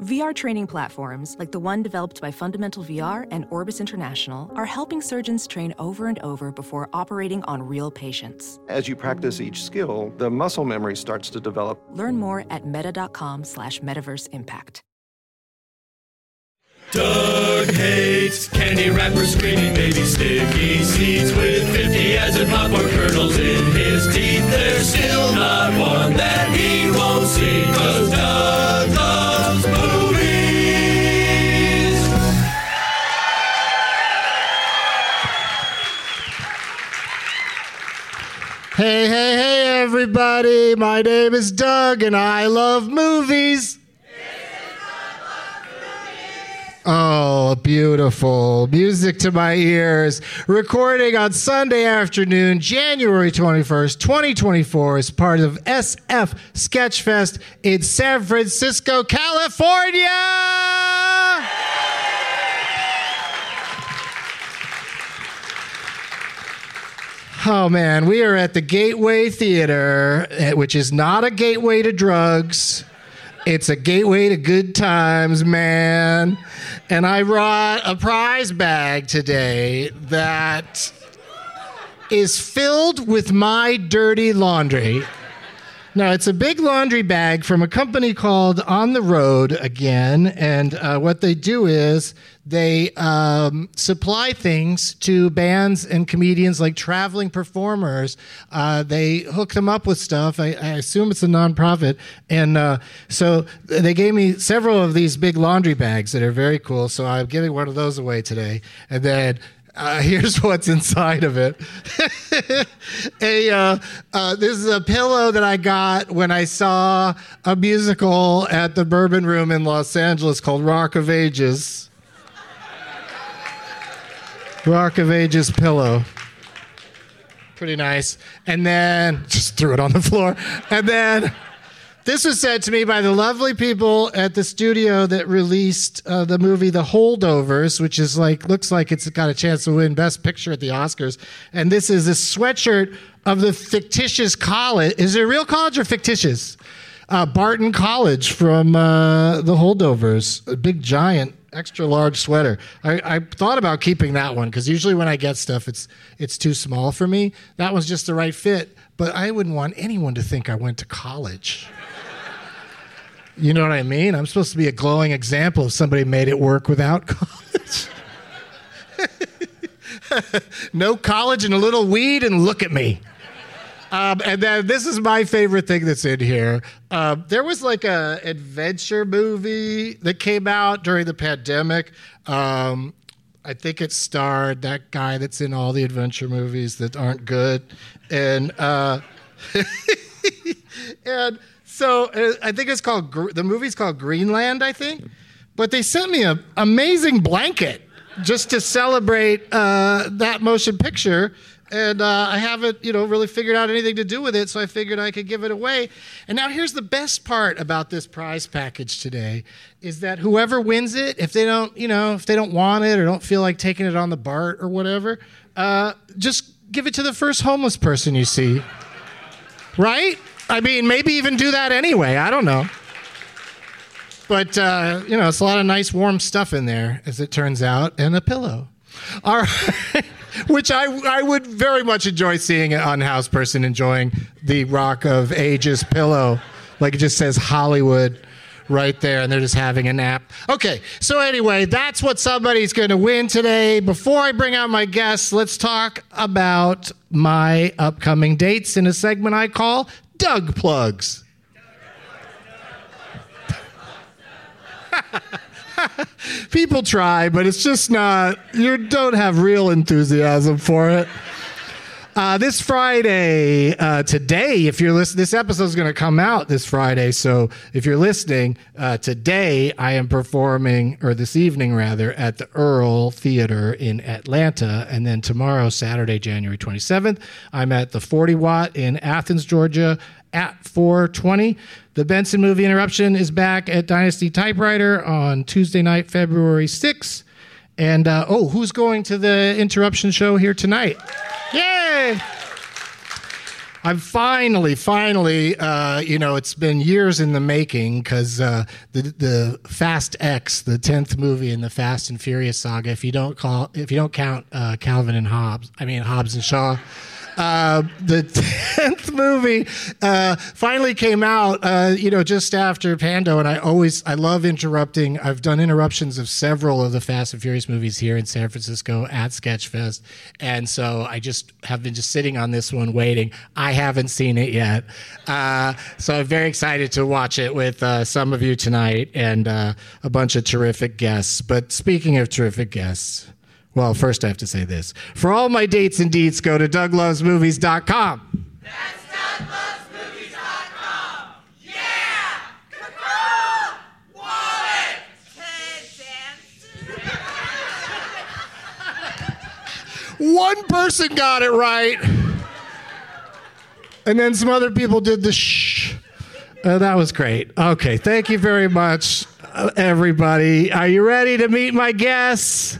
VR training platforms, like the one developed by Fundamental VR and Orbis International, are helping surgeons train over and over before operating on real patients. As you practice each skill, the muscle memory starts to develop. Learn more at meta.com slash metaverse impact. Doug hates candy wrappers, screaming baby sticky seeds with 50 as in popcorn kernels in his teeth. There's everybody. My name is Doug, and I love movies. Oh, beautiful. Music to my ears. Recording on Sunday afternoon, January 21st, 2024, as part of SF Sketchfest in San Francisco, California. Oh man, we are at the Gateway Theater, eh, which is not a gateway to drugs. It's a gateway to good times, man. And I brought a prize bag today that is filled with my dirty laundry. Now, it's a big laundry bag from a company called On the Road again. And uh, what they do is they um, supply things to bands and comedians like traveling performers. Uh, they hook them up with stuff. I, I assume it's a nonprofit. And uh, so they gave me several of these big laundry bags that are very cool. So I'm giving one of those away today. And then uh, here's what's inside of it. a uh, uh, this is a pillow that I got when I saw a musical at the Bourbon Room in Los Angeles called Rock of Ages. Rock of Ages pillow. Pretty nice. And then just threw it on the floor. And then this was said to me by the lovely people at the studio that released uh, the movie The Holdovers, which is like looks like it's got a chance to win Best Picture at the Oscars. And this is a sweatshirt of the fictitious college. Is it a real college or fictitious? Uh, Barton College from uh, The Holdovers, a big giant extra large sweater. I, I thought about keeping that one because usually when I get stuff, it's it's too small for me. That one's just the right fit. But I wouldn't want anyone to think I went to college. You know what I mean? I'm supposed to be a glowing example of somebody made it work without college. no college and a little weed, and look at me. Um, and then this is my favorite thing that's in here. Uh, there was like a adventure movie that came out during the pandemic. Um, I think it starred that guy that's in all the adventure movies that aren't good, and uh, and so uh, I think it's called the movie's called Greenland, I think. But they sent me an amazing blanket just to celebrate uh, that motion picture. And uh, I haven't, you know, really figured out anything to do with it, so I figured I could give it away. And now here's the best part about this prize package today is that whoever wins it, if they don't, you know, if they don't want it or don't feel like taking it on the BART or whatever, uh, just give it to the first homeless person you see. Right? I mean, maybe even do that anyway. I don't know. But, uh, you know, it's a lot of nice warm stuff in there, as it turns out, and a pillow. All right. Which I, I would very much enjoy seeing an unhoused person enjoying the Rock of Ages pillow. Like it just says Hollywood right there, and they're just having a nap. Okay, so anyway, that's what somebody's going to win today. Before I bring out my guests, let's talk about my upcoming dates in a segment I call Doug Plugs. People try, but it's just not, you don't have real enthusiasm for it. Uh, this Friday, uh, today, if you're listening, this episode is going to come out this Friday. So if you're listening, uh, today I am performing, or this evening rather, at the Earl Theater in Atlanta. And then tomorrow, Saturday, January 27th, I'm at the 40 Watt in Athens, Georgia at 420. The Benson Movie Interruption is back at Dynasty Typewriter on Tuesday night, February 6th. And uh, oh, who's going to the interruption show here tonight? I'm finally, finally, uh, you know, it's been years in the making because uh, the the Fast X, the tenth movie in the Fast and Furious saga, if you don't call, if you don't count uh, Calvin and Hobbes, I mean Hobbs and Shaw. Uh, the tenth movie uh, finally came out, uh, you know, just after Pando, and I always I love interrupting. I've done interruptions of several of the Fast and Furious movies here in San Francisco at Sketchfest, and so I just have been just sitting on this one waiting. I haven't seen it yet, uh, so I'm very excited to watch it with uh, some of you tonight and uh, a bunch of terrific guests. But speaking of terrific guests. Well, first I have to say this. For all my dates and deets, go to douglovesmovies.com. That's DougLovesMovies.com. Yeah! Caca! Wallet! One person got it right. And then some other people did the shh. Uh, that was great. Okay, thank you very much, uh, everybody. Are you ready to meet my guests?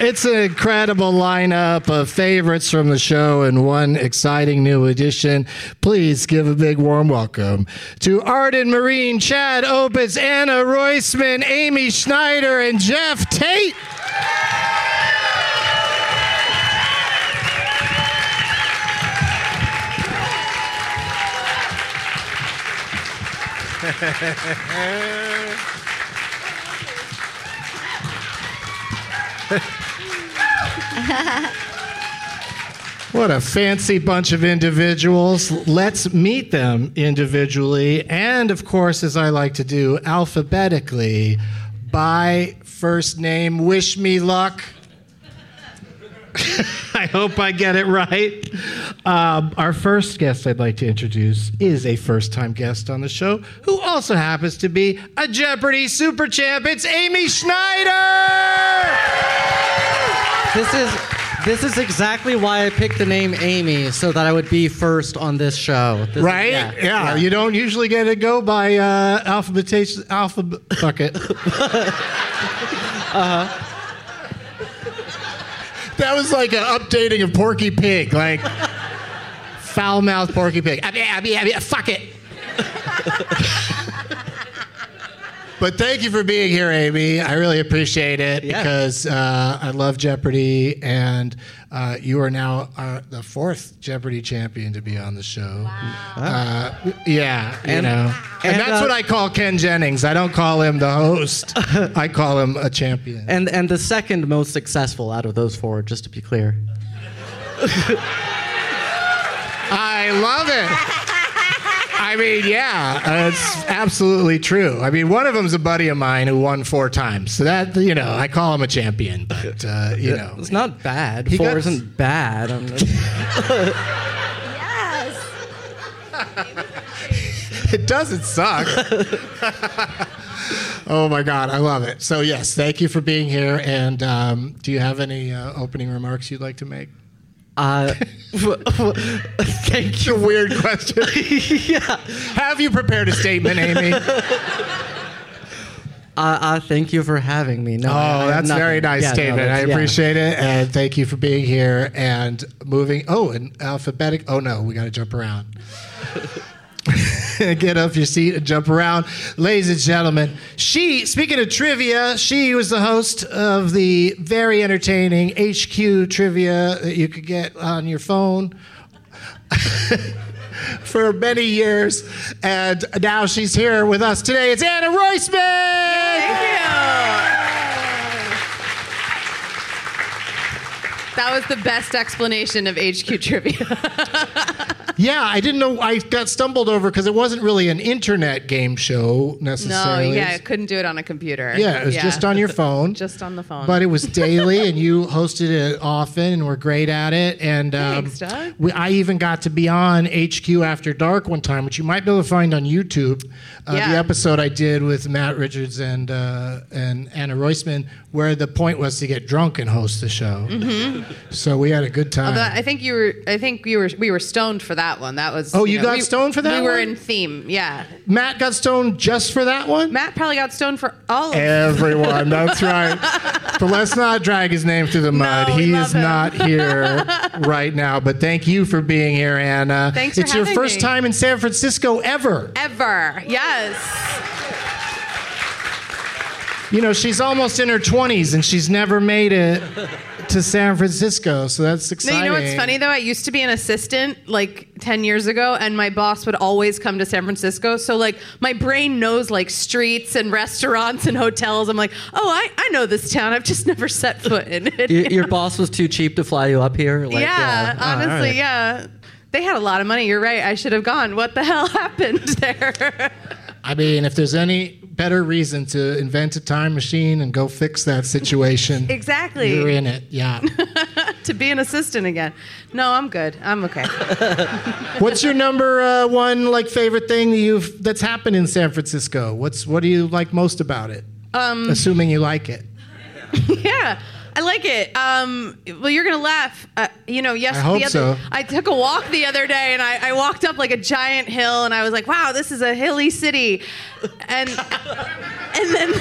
It's an incredible lineup of favorites from the show and one exciting new addition. Please give a big warm welcome to Arden Myrin, Chad Opitz, Anna Roisman, Amy Schneider, and Geoff Tate. What a fancy bunch of individuals. Let's meet them individually and, of course, as I like to do, alphabetically by first name. Wish me luck. I hope I get it right. Um, our first guest I'd like to introduce is a first time guest on the show who also happens to be a Jeopardy super champ. It's Amy Schneider! This is this is exactly why I picked the name Amy, so that I would be first on this show. This is- Right? Yeah, You don't usually get to go by uh, alphabetation. Alpha. Fuck it. uh-huh. That was like an updating of Porky Pig, like foul mouthed Porky Pig. Abby, Abby, Abby, fuck it. But thank you for being here, Amy. I really appreciate it Yeah. because uh, I love Jeopardy, and uh, you are now uh, the fourth Jeopardy champion to be on the show. Uh, yeah, you And- know, and, and, that's uh, what I call Ken Jennings. I don't call him the host. I call him a champion. And and the second most successful out of those four, just to be clear. I love it. I mean, yeah, it's absolutely true. I mean, one of them's a buddy of mine who won four times. So that, you know, I call him a champion, but, uh, you know. It's not bad. He Four got- isn't bad. I'm just- It doesn't suck. oh my God, I love it. So, yes, thank you for being here. And um, do you have any uh, opening remarks you'd like to make? uh, thank you. It's a weird question. yeah. have you prepared a statement, Amy? Uh, uh, thank you for having me. No, I- I Oh, that's a very nice Yeah, no. I that's- yeah. appreciate it, and thank you for being here and moving. Oh, and alphabetic. Oh no, we got to jump around. Get off your seat and jump around, ladies and gentlemen. She, speaking of trivia, she was the host of the very entertaining HQ trivia that you could get on your phone for many years, and now she's here with us today. It's Anna Roisman. Thank you. That was the best explanation of HQ trivia. Yeah, I didn't know. I got stumbled over because it wasn't really an internet game show necessarily. no, yeah, I couldn't do it on a computer. Yeah, it was just on your phone. Just on the phone. But it was daily, and you hosted it often, and were great at it. And um, Thanks, Doug. we, I even got to be on HQ After Dark one time, which you might be able to find on YouTube. Uh, Yeah. The episode I did with Matt Richards and uh, and Anna Roisman, where the point was to get drunk and host the show. Mm-hmm. So we had a good time. But I think you were. I think you were. We were stoned for that one. That was. Oh, you got we- stoned for that We were in theme. Yeah. Matt got stoned just for that one. Matt probably got stoned for all of Everyone, that's right. But let's not drag his name through the mud. No, he is him. not here right now. But thank you for being here, Anna. Thanks for It's your first me. time in San Francisco ever. ever. Yes. You know, she's almost in her 20s and she's never made it to San Francisco. So that's No, exciting. you know what's funny though? I used to be an assistant like 10 years ago, and my boss would always come to San Francisco. So, like, my brain knows like streets and restaurants and hotels. I'm like, oh, I, I know this town. I've just never set foot in it. Y- Your boss was too cheap to fly you up here. Like, yeah, all honestly, right. yeah. They had a lot of money. You're right. I should have gone. What the hell happened there? I mean, if there's any better reason to invent a time machine and go fix that situation, exactly. you're in it. Yeah. to be an assistant again. No, I'm good. I'm okay. What's your number uh, one like favorite thing that you've that's happened in San Francisco? What's what do you like most about it? Um, Assuming you like it. yeah. I like it. Um, well, you're gonna laugh. Uh, you know, yes. I hope the other, so. I took a walk the other day, and I, I walked up like a giant hill, and I was like, "Wow, this is a hilly city," and and then and then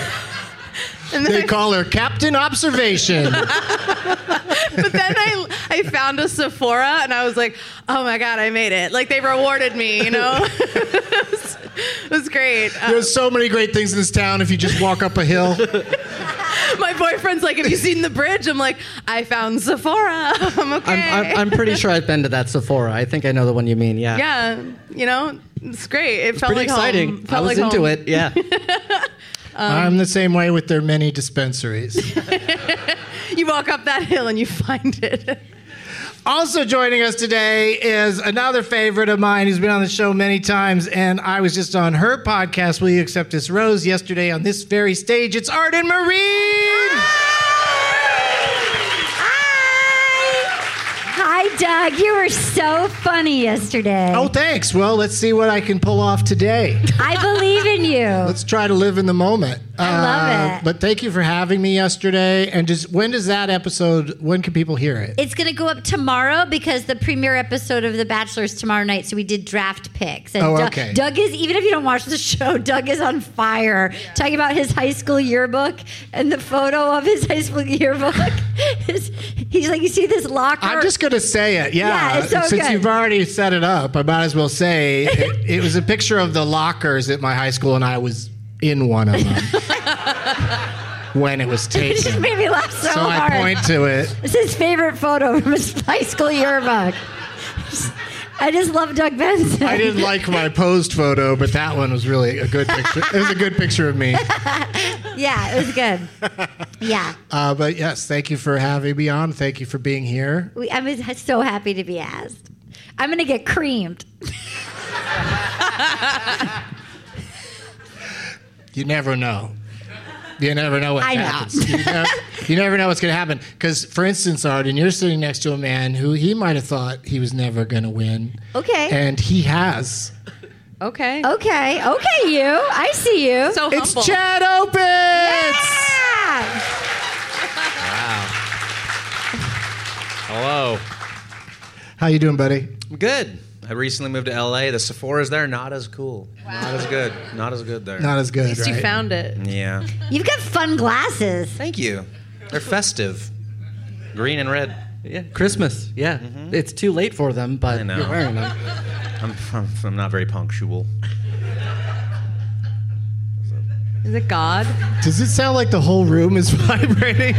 They I, call her Captain Observation. but then I I found a Sephora, and I was like, "Oh my god, I made it!" Like they rewarded me, you know. it, was, it was great. Uh, There's so many great things in this town if you just walk up a hill. my boyfriend's like, "Have you seen the bridge?" I'm like, "I found Sephora. I'm okay." I'm, I'm, I'm pretty sure I've been to that Sephora. I think I know the one you mean. Yeah. yeah, you know, it's great. It felt Pretty like exciting. Home. I was like into home. it. Yeah. I'm um, the same way with their many dispensaries. You walk up that hill and you find it. Also joining us today is another favorite of mine who's been on the show many times, and I was just on her podcast, Will You Accept This Rose, yesterday on this very stage. It's Arden Myrin! Hi, Doug. You were so funny yesterday. Oh, thanks. Well, let's see what I can pull off today. I believe in you. Let's try to live in the moment. Uh, I love it. But thank you for having me yesterday. And just when does that episode? When can people hear it? It's going to go up tomorrow because the premiere episode of The Bachelor is tomorrow night. So we did draft picks. And Oh, Doug- okay. Doug is, even if you don't watch the show, Doug is on fire talking about his high school yearbook and the photo of his high school yearbook. is, he's like, you see this locker? I'm just going to say it. Yeah. Yeah, it's so Since good. you've already set it up, I might as well say it, it was a picture of the lockers at my high school, and I was in one of them when it was It just taken. made me laugh so, So hard. I point to it. It's his favorite photo from his high school yearbook. I just love Doug Benson. I didn't like my posed photo, but that one was really a good picture. It was a good picture of me. Yeah, it was good. Yeah, Uh, but yes, thank you for having me on. Thank you for being here. we, I'm so happy to be asked. I'm gonna get creamed. You never know. You never know what I know. happens. You, never, you never know what's going to happen. Because, for instance, Arden, you're sitting next to a man who he might have thought he was never going to win, Okay. and he has. Okay. okay. Okay. You. I see you. So humble. It's. Chad Opitz. Yeah. Wow. Hello. How you doing, buddy? I'm good. I recently moved to LA. The Sephora's there, not as cool. Not as good. Not as good there. Not as good, At least you found it. yeah. You've got fun glasses. Thank you. They're festive. Green and red. Yeah, Christmas. Yeah, it's too late for them, but I know. you're wearing them. I'm, I'm, I'm not very punctual. Is it God? Does it sound like the whole room is vibrating?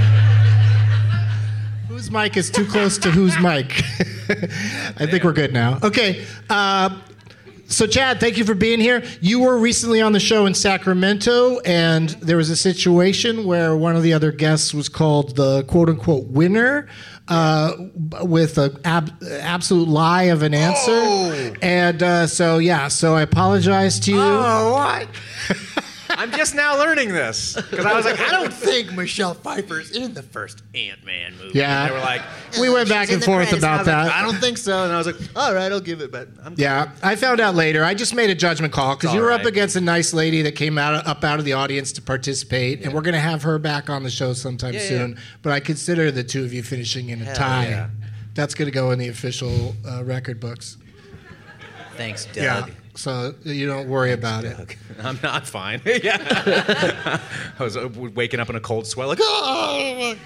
whose mic is too close to whose mic? I think we're good now. Okay. Uh, so, Chad, thank you for being here. You were recently on the show in Sacramento, and there was a situation where one of the other guests was called the quote unquote winner uh, with an ab- absolute lie of an answer. Oh. And uh, so, yeah, so I apologize to you. Oh, what? I'm just now learning this because I was like, I don't think Michelle Pfeiffer's in the first Ant Man movie. Yeah. And they were like, We went back and forth credits." And I about like, that. I don't think so. And I was like, all right, I'll give it, but I'm Yeah, I found out later. I just made a judgment call because you were all up against a nice lady that came out up out of the audience to participate, and we're going to have her back on the show sometime Yeah, yeah. soon. But I consider the two of you finishing in a Hell tie. yeah. That's going to go in the official uh, record books. Thanks, Doug. Yeah, so you don't worry about it. I'm not fine. yeah. I was uh, waking up in a cold sweat, like, oh.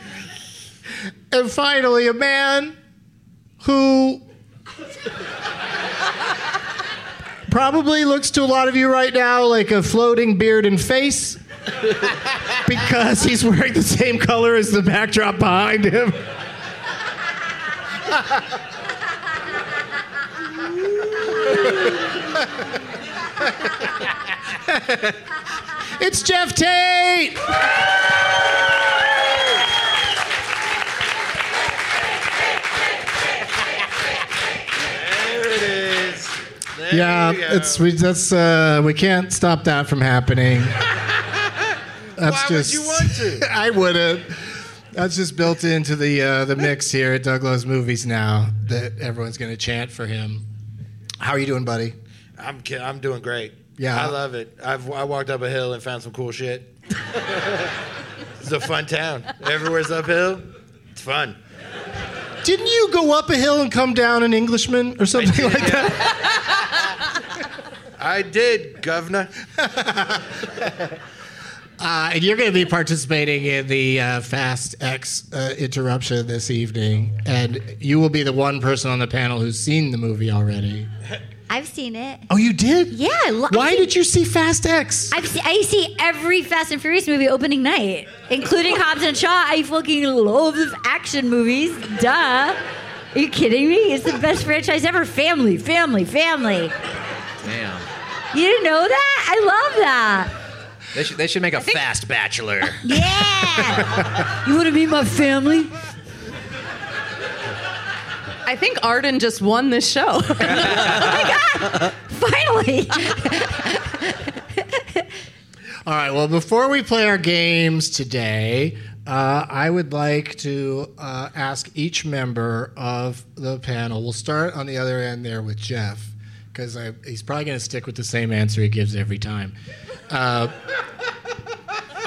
And finally, a man who probably looks to a lot of you right now like a floating beard and face because he's wearing the same color as the backdrop behind him. it's Geoff Tate! There it is. There Yeah, it's we that's uh, we can't stop that from happening. That's Why would just, you want to? I wouldn't. That's just built into the uh, the mix here at Doug Loves Movies now that everyone's going to chant for him. How are you doing, buddy? I'm ki- I'm doing great. Yeah. I love it. I've I walked up a hill and found some cool shit. it's a fun town. Everywhere's uphill. It's fun. Didn't you go up a hill and come down an Englishman or something like that? I did, governor. Uh, and you're going to be participating in the uh, Fast X uh, interruption this evening, and you will be the one person on the panel who's seen the movie already. I've seen it. Oh, you did? Yeah. I lo- Why I've did you see Fast X? I've se- I see every Fast and Furious movie opening night, including Hobbs and Shaw. I fucking love the action movies. Duh. Are you kidding me? It's the best franchise ever. Family, family, family. Damn. You didn't know that? I love that. They should, they should make a fast bachelor. Yeah. you want to meet my family? I think Arden just won this show. Oh my God! Finally. All right. Well, before we play our games today, uh, I would like to uh, ask each member of the panel. We'll start on the other end there with Geoff, because he's probably going to stick with the same answer he gives every time. Uh,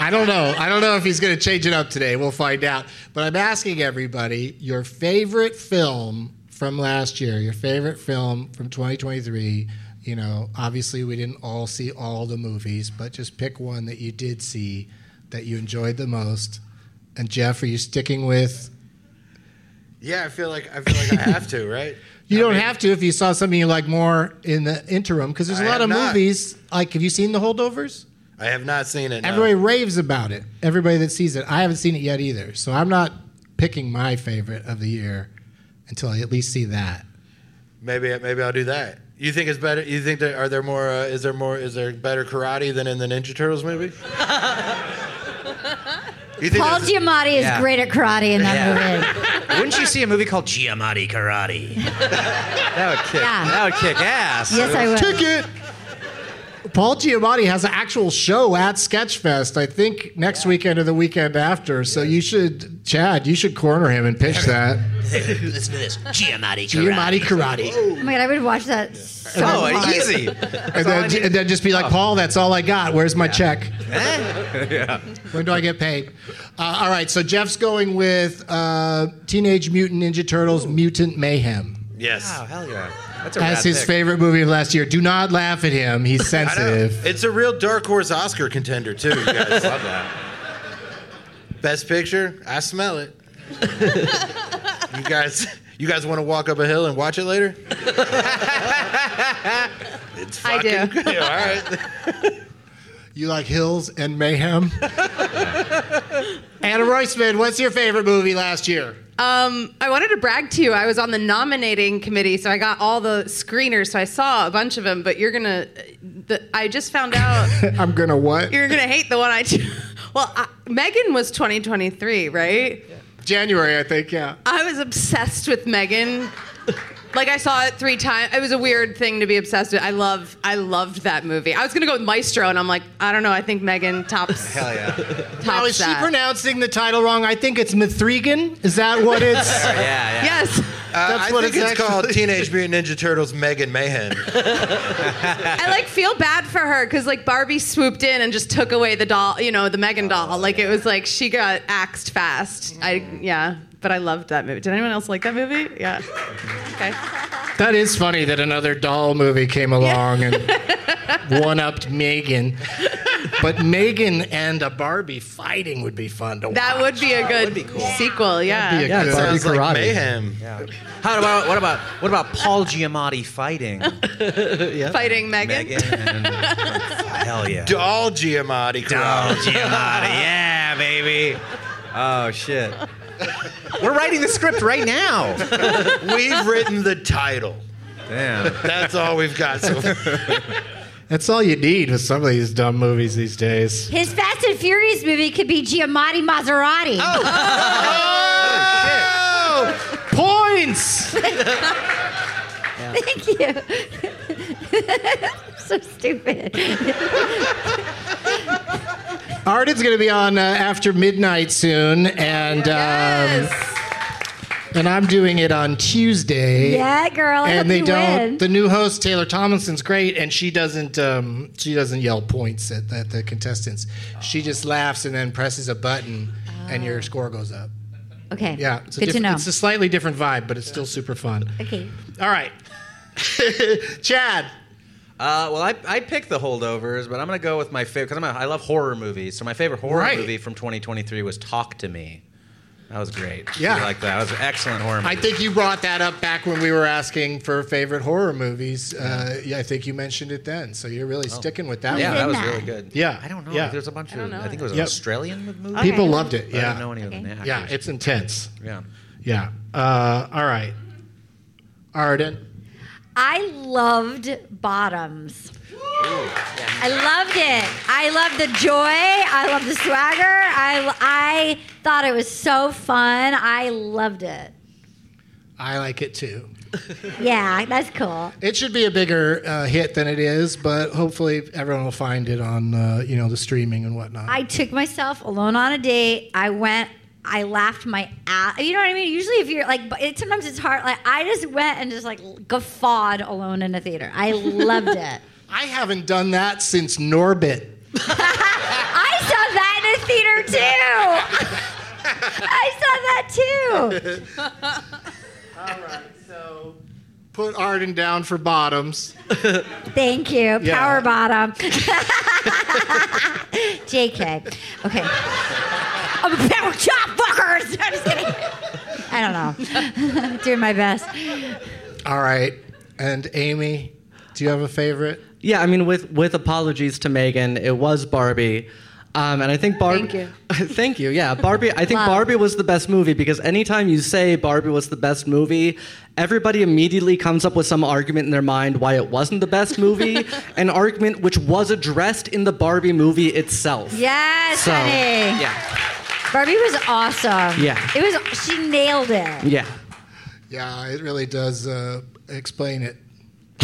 I don't know. I don't know if he's going to change it up today. We'll find out. But I'm asking everybody your favorite film from last year, your favorite film from 2023. You know, obviously we didn't all see all the movies, but just pick one that you did see that you enjoyed the most. And Geoff, are you sticking with? Yeah, I feel like I feel like I have to, right? You don't have to if you saw something you like more in the interim, because there's a I lot of not. movies. Like, have you seen The Holdovers? I have not seen it. no. Everybody raves about it. Everybody that sees it. I haven't seen it yet either. So I'm not picking my favorite of the year until I at least see that. Maybe maybe I'll do that. You think it's better? You think there are there more? Uh, is there more? Is there better karate than in the Ninja Turtles movie? You think Paul there's- Giamatti is Yeah. great at karate in that Yeah. movie. Wouldn't you see a movie called Giamatti Karate? that would kick. Yeah. That would kick ass. Yes, I would. Ticket. Paul Giamatti has an actual show at Sketchfest. I think next weekend or the weekend after. So you should, Chad, you should corner him and pitch that. Listen to this. Giamatti Giamatti karate. Oh my god, I would watch that so Oh, hard. easy. And then, and then just be like, Paul, that's all I got. Where's my check? yeah. When do I get paid? Uh, all right, so Geoff's going with uh, Teenage Mutant Ninja Turtles Mutant Mayhem. Yes. Oh, hell yeah. That's a That's rad his pick. favorite movie of last year. Do not laugh at him. He's sensitive. It's a real dark horse Oscar contender too. You guys love that. Best picture. I smell it. you guys. You guys want to walk up a hill and watch it later? it's I do. good. All right. You like Hills and Mayhem? Anna Roisman, what's your favorite movie last year? Um, I wanted to brag to you. I was on the nominating committee, so I got all the screeners. So I saw a bunch of them. But you're gonna. The, I just found out I'm gonna what? you're gonna hate the one I. Cho- well, I, Megan was 2023, right? January, I think. Yeah. I was obsessed with Megan. Like I saw it three times. It was a weird thing to be obsessed with. I love. I loved that movie. I was gonna go with Maestro, and I'm like, I don't know. I think Megan tops. Hell yeah. tops Now, is she pronouncing the title wrong? I think it's Mithrigan. Is that what it's? yeah, yeah. Yes. Uh, That's I what think it's it's, called Teenage Mutant Ninja Turtles Megan Mayhem. I like feel bad for her because like Barbie swooped in and just took away the doll, you know, the Megan doll. Like it was like she got axed fast. I yeah, but I loved that movie. Did anyone else like that movie? Yeah. Okay. That is funny that another doll movie came along and one upped Megan. But Megan and a Barbie fighting would be fun to watch. That would be a good sequel. Yeah. be a Yeah, good- Barbie Sounds like karate. mayhem. How about what about what about Paul Giamatti fighting Fighting Megan. Megan? And, hell yeah. Doll Giamatti. Karate. Giamatti, yeah, baby. Oh shit. We're writing the script right now. We've written the title. Damn. That's all we've got. So That's all you need with some of these dumb movies these days. His Fast and Furious movie could be Giamatti Maserati. Oh! oh, oh. Points! Thank you. so stupid. Arden's going to be on uh, after midnight soon, and um, and I'm doing it on Tuesday. Yeah, girl. And they don't. win. The new host Taylor Tomlinson's great, and she doesn't. Um, she doesn't yell points at, at the contestants. She just laughs and then presses a button, and your score goes up. Okay. Yeah, it's Good to know. It's a slightly different vibe, but it's still super fun. okay. All right, Chad. Uh, well, I, I picked the holdovers, but I'm gonna go with my favorite because I love horror movies. So my favorite horror Right. movie from 2023 was Talk to Me. That was great. Yeah. I like that. That was an excellent horror movie. I think you brought that up back when we were asking for favorite horror movies. Uh, yeah, I think you mentioned it then. So you're really sticking with that Oh. yeah, one. that was really good. Yeah, I don't know. yeah. There's a bunch of. don't know I think it was Yep. an Australian movie. People Okay. loved it. Yeah, I don't know any of the actors. Yeah, it's intense. yeah. Yeah. Uh, all right. Arden. I loved Bottoms. I loved it. I loved the joy. I loved the swagger. I, I thought it was so fun. I loved it. I like it too. Yeah, that's cool. It should be a bigger uh, hit than it is, but hopefully everyone will find it on uh, you know the streaming and whatnot. I took myself alone on a date. I went. I laughed my ass. You know what I mean? Usually, if you're like, it, sometimes it's hard. Like I just went and just like guffawed alone in a theater. I loved it. I haven't done that since Norbit. I saw that in a theater too. I saw that too. All right, so put Arden down for bottoms. Thank you. Yeah. Power bottom. JK. Okay. I'm a power chop fuckers. I'm just kidding. I don't know. Doing my best. All right, and Amy. Do you have a favorite? Yeah, I mean, with with apologies to Megan, it was Barbie. Um, and I think Barbie. Thank you. Thank you. Yeah, Barbie. I think Love. Barbie was the best movie because anytime you say Barbie was the best movie, everybody immediately comes up with some argument in their mind why it wasn't the best movie, an argument which was addressed in the Barbie movie itself. Yes, So, honey. yeah, Barbie was awesome. Yeah. It was. She nailed it. yeah. Yeah, it really does uh, explain it.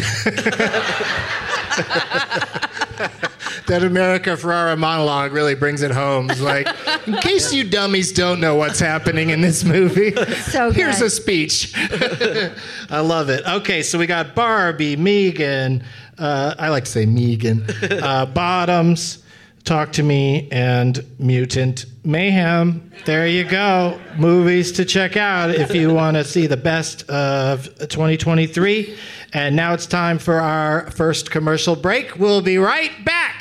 that America Ferrera monologue really brings it home. It's like, in case you dummies don't know what's happening in this movie, So here's a speech. I love it. Okay, so we got Barbie, Megan. Uh, I like to say Megan. Uh, Bottoms, Talk to Me, and Mutant Mayhem. There you go. Movies to check out if you want to see the best of 2023. And now it's time for our first commercial break. We'll be right back.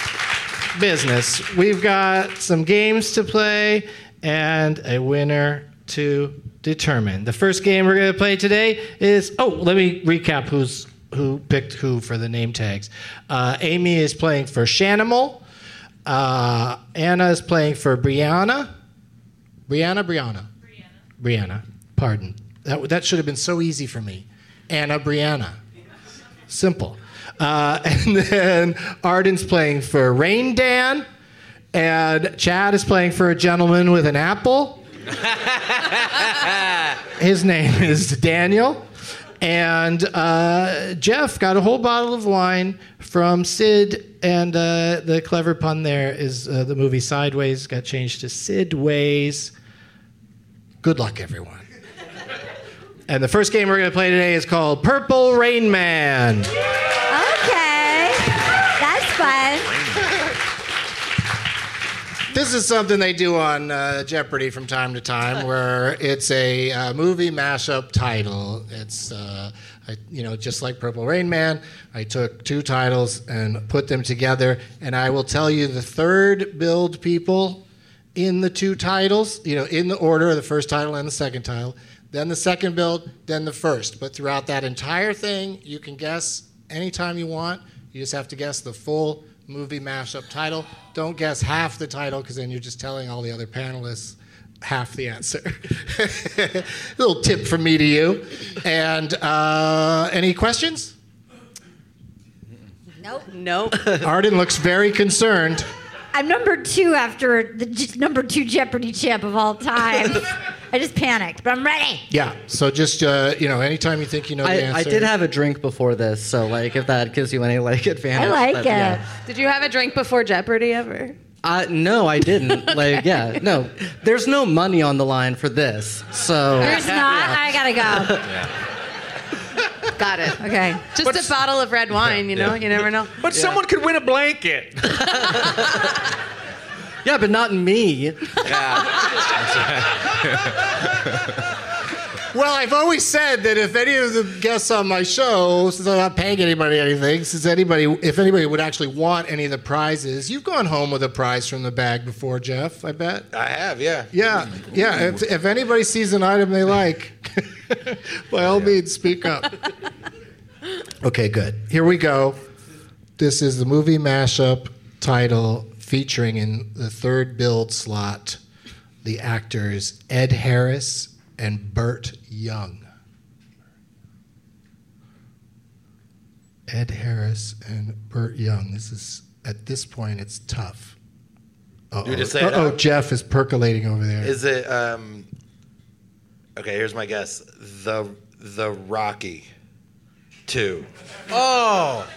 business. We've got some games to play and a winner to determine. The first game we're going to play today is oh, let me recap who's who picked who for the name tags. Uh, Amy is playing for Shanimal. Uh, Anna is playing for Brianna. Brianna, Brianna. Brianna. Pardon. That, that should have been so easy for me. Anna Brianna. Simple. Uh, and then Arden's playing for Rain Dan. And Chad is playing for a gentleman with an apple. His name is Daniel. And uh, Geoff got a whole bottle of wine from Sid. And uh, the clever pun there is uh, the movie Sideways got changed to Sidways. Good luck, everyone. And the first game we're going to play today is called Purple Rain Man. Okay. That's fun. This is something they do on uh, Jeopardy from time to time, where it's a uh, movie mashup title. It's, uh, I, you know, just like Purple Rain Man. I took two titles and put them together, and I will tell you the third billed people in the two titles. You know, in the order of the first title and the second title. Then the second billed, then the first. But throughout that entire thing, you can guess anytime you want. You just have to guess the full movie mashup title. Don't guess half the title because then you're just telling all the other panelists half the answer. little tip from me to you. And uh, any questions? Nope. Nope. Arden looks very concerned. I'm number two after the number two Jeopardy champ of all time. I just panicked, but I'm ready. Yeah. So just uh, you know, anytime you think you know the I, answer. I did have a drink before this, so like if that gives you any like advantage. I like that- it. yeah. Did you have a drink before Jeopardy ever? Uh, no, I didn't. Like, yeah, no. There's no money on the line for this, so. There's not. I gotta go. Got it. Okay. Just a bottle of red wine, you know? You never know. But someone could win a blanket. Yeah, but not me. Yeah. Well, I've always said that if any of the guests on my show, since I'm not paying anybody anything, since anybody, if anybody would actually want any of the prizes, you've gone home with a prize from the bag before, Geoff. I bet. I have, yeah. Yeah, yeah. If, if anybody sees an item they like, by all means, speak up. Okay, good. Here we go. This is the movie mashup title featuring in the third billed slot the actors Ed Harris and Burt Young. Ed Harris and Burt Young. This is at this point it's tough. Uh-oh. You just say it oh. Geoff is percolating over there. Is it um Okay, here's my guess. The the Rocky 2. Oh.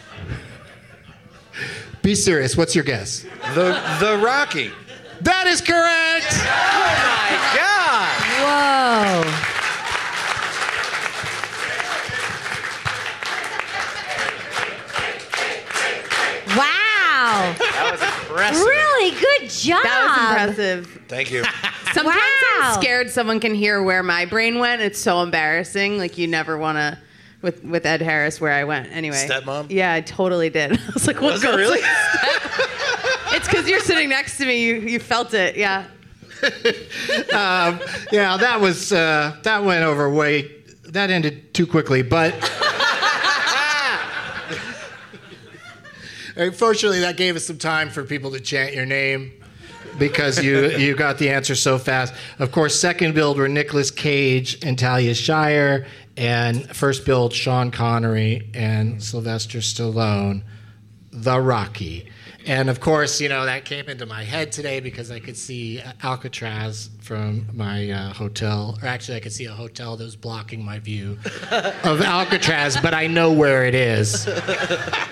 Be serious. What's your guess? The the Rocky. That is correct. Oh my God. Whoa. Wow. That was impressive. Really good job. That was impressive. Thank you. Sometimes Wow. I'm scared someone can hear where my brain went. It's so embarrassing. Like you never want to. With, with Ed Harris, where I went anyway. Stepmom? Yeah, I totally did. I was like, "What Was it really? it's because you're sitting next to me. You you felt it. Yeah. Um, yeah, that was uh, that went over way. That ended too quickly, but unfortunately, that gave us some time for people to chant your name because you you got the answer so fast. Of course, second billed were Nicolas Cage and Talia Shire, and first billed Sean Connery and Sylvester Stallone, The Rocky. And of course, you know, that came into my head today because I could see Alcatraz from my uh, hotel. Or actually, I could see a hotel that was blocking my view of Alcatraz, but I know where it is.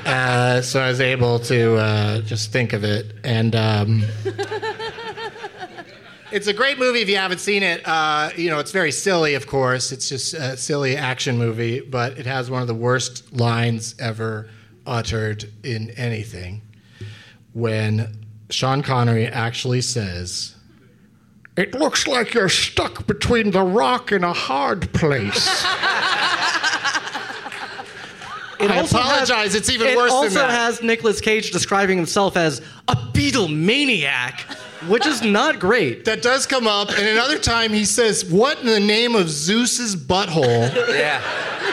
Uh, so I was able to uh, just think of it. And. Um, It's a great movie if you haven't seen it. Uh, you know, it's very silly, of course. It's just a silly action movie, but it has one of the worst lines ever uttered in anything. When Sean Connery actually says, It looks like you're stuck between the rock and a hard place. I also apologize, it's even it worse than that. It also has Nicolas Cage describing himself as a beetle maniac, which is not great. That does come up, and another time he says, What in the name of Zeus's butthole? Yeah.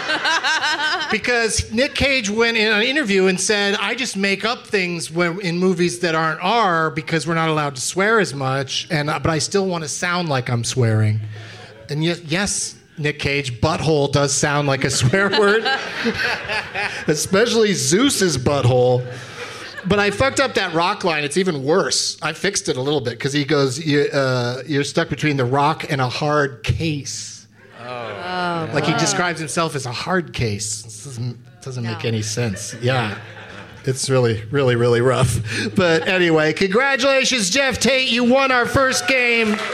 because Nick Cage went in an interview and said, "I just make up things when in movies that aren't R because we're not allowed to swear as much, and uh, but I still want to sound like I'm swearing." And yet, yes, Nick Cage, butthole does sound like a swear word, especially Zeus's butthole. But I fucked up that rock line. It's even worse. I fixed it a little bit because he goes, you, uh, "You're stuck between the rock and a hard case." Oh, Like he describes himself as a hard case. This doesn't, doesn't make any sense. Yeah. It's really, really, really rough. But anyway, congratulations, Geoff Tate. You won our first game.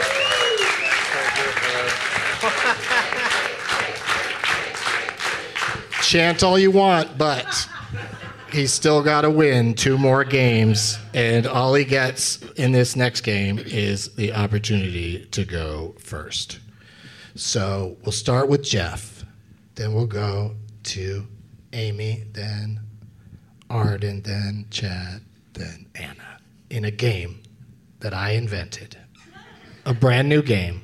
Chant all you want, but he's still got to win two more games. And all he gets in this next game is the opportunity to go first. So we'll start with Geoff, then we'll go to Amy, then Arden, then Chad, then Anna in a game that I invented. A brand new game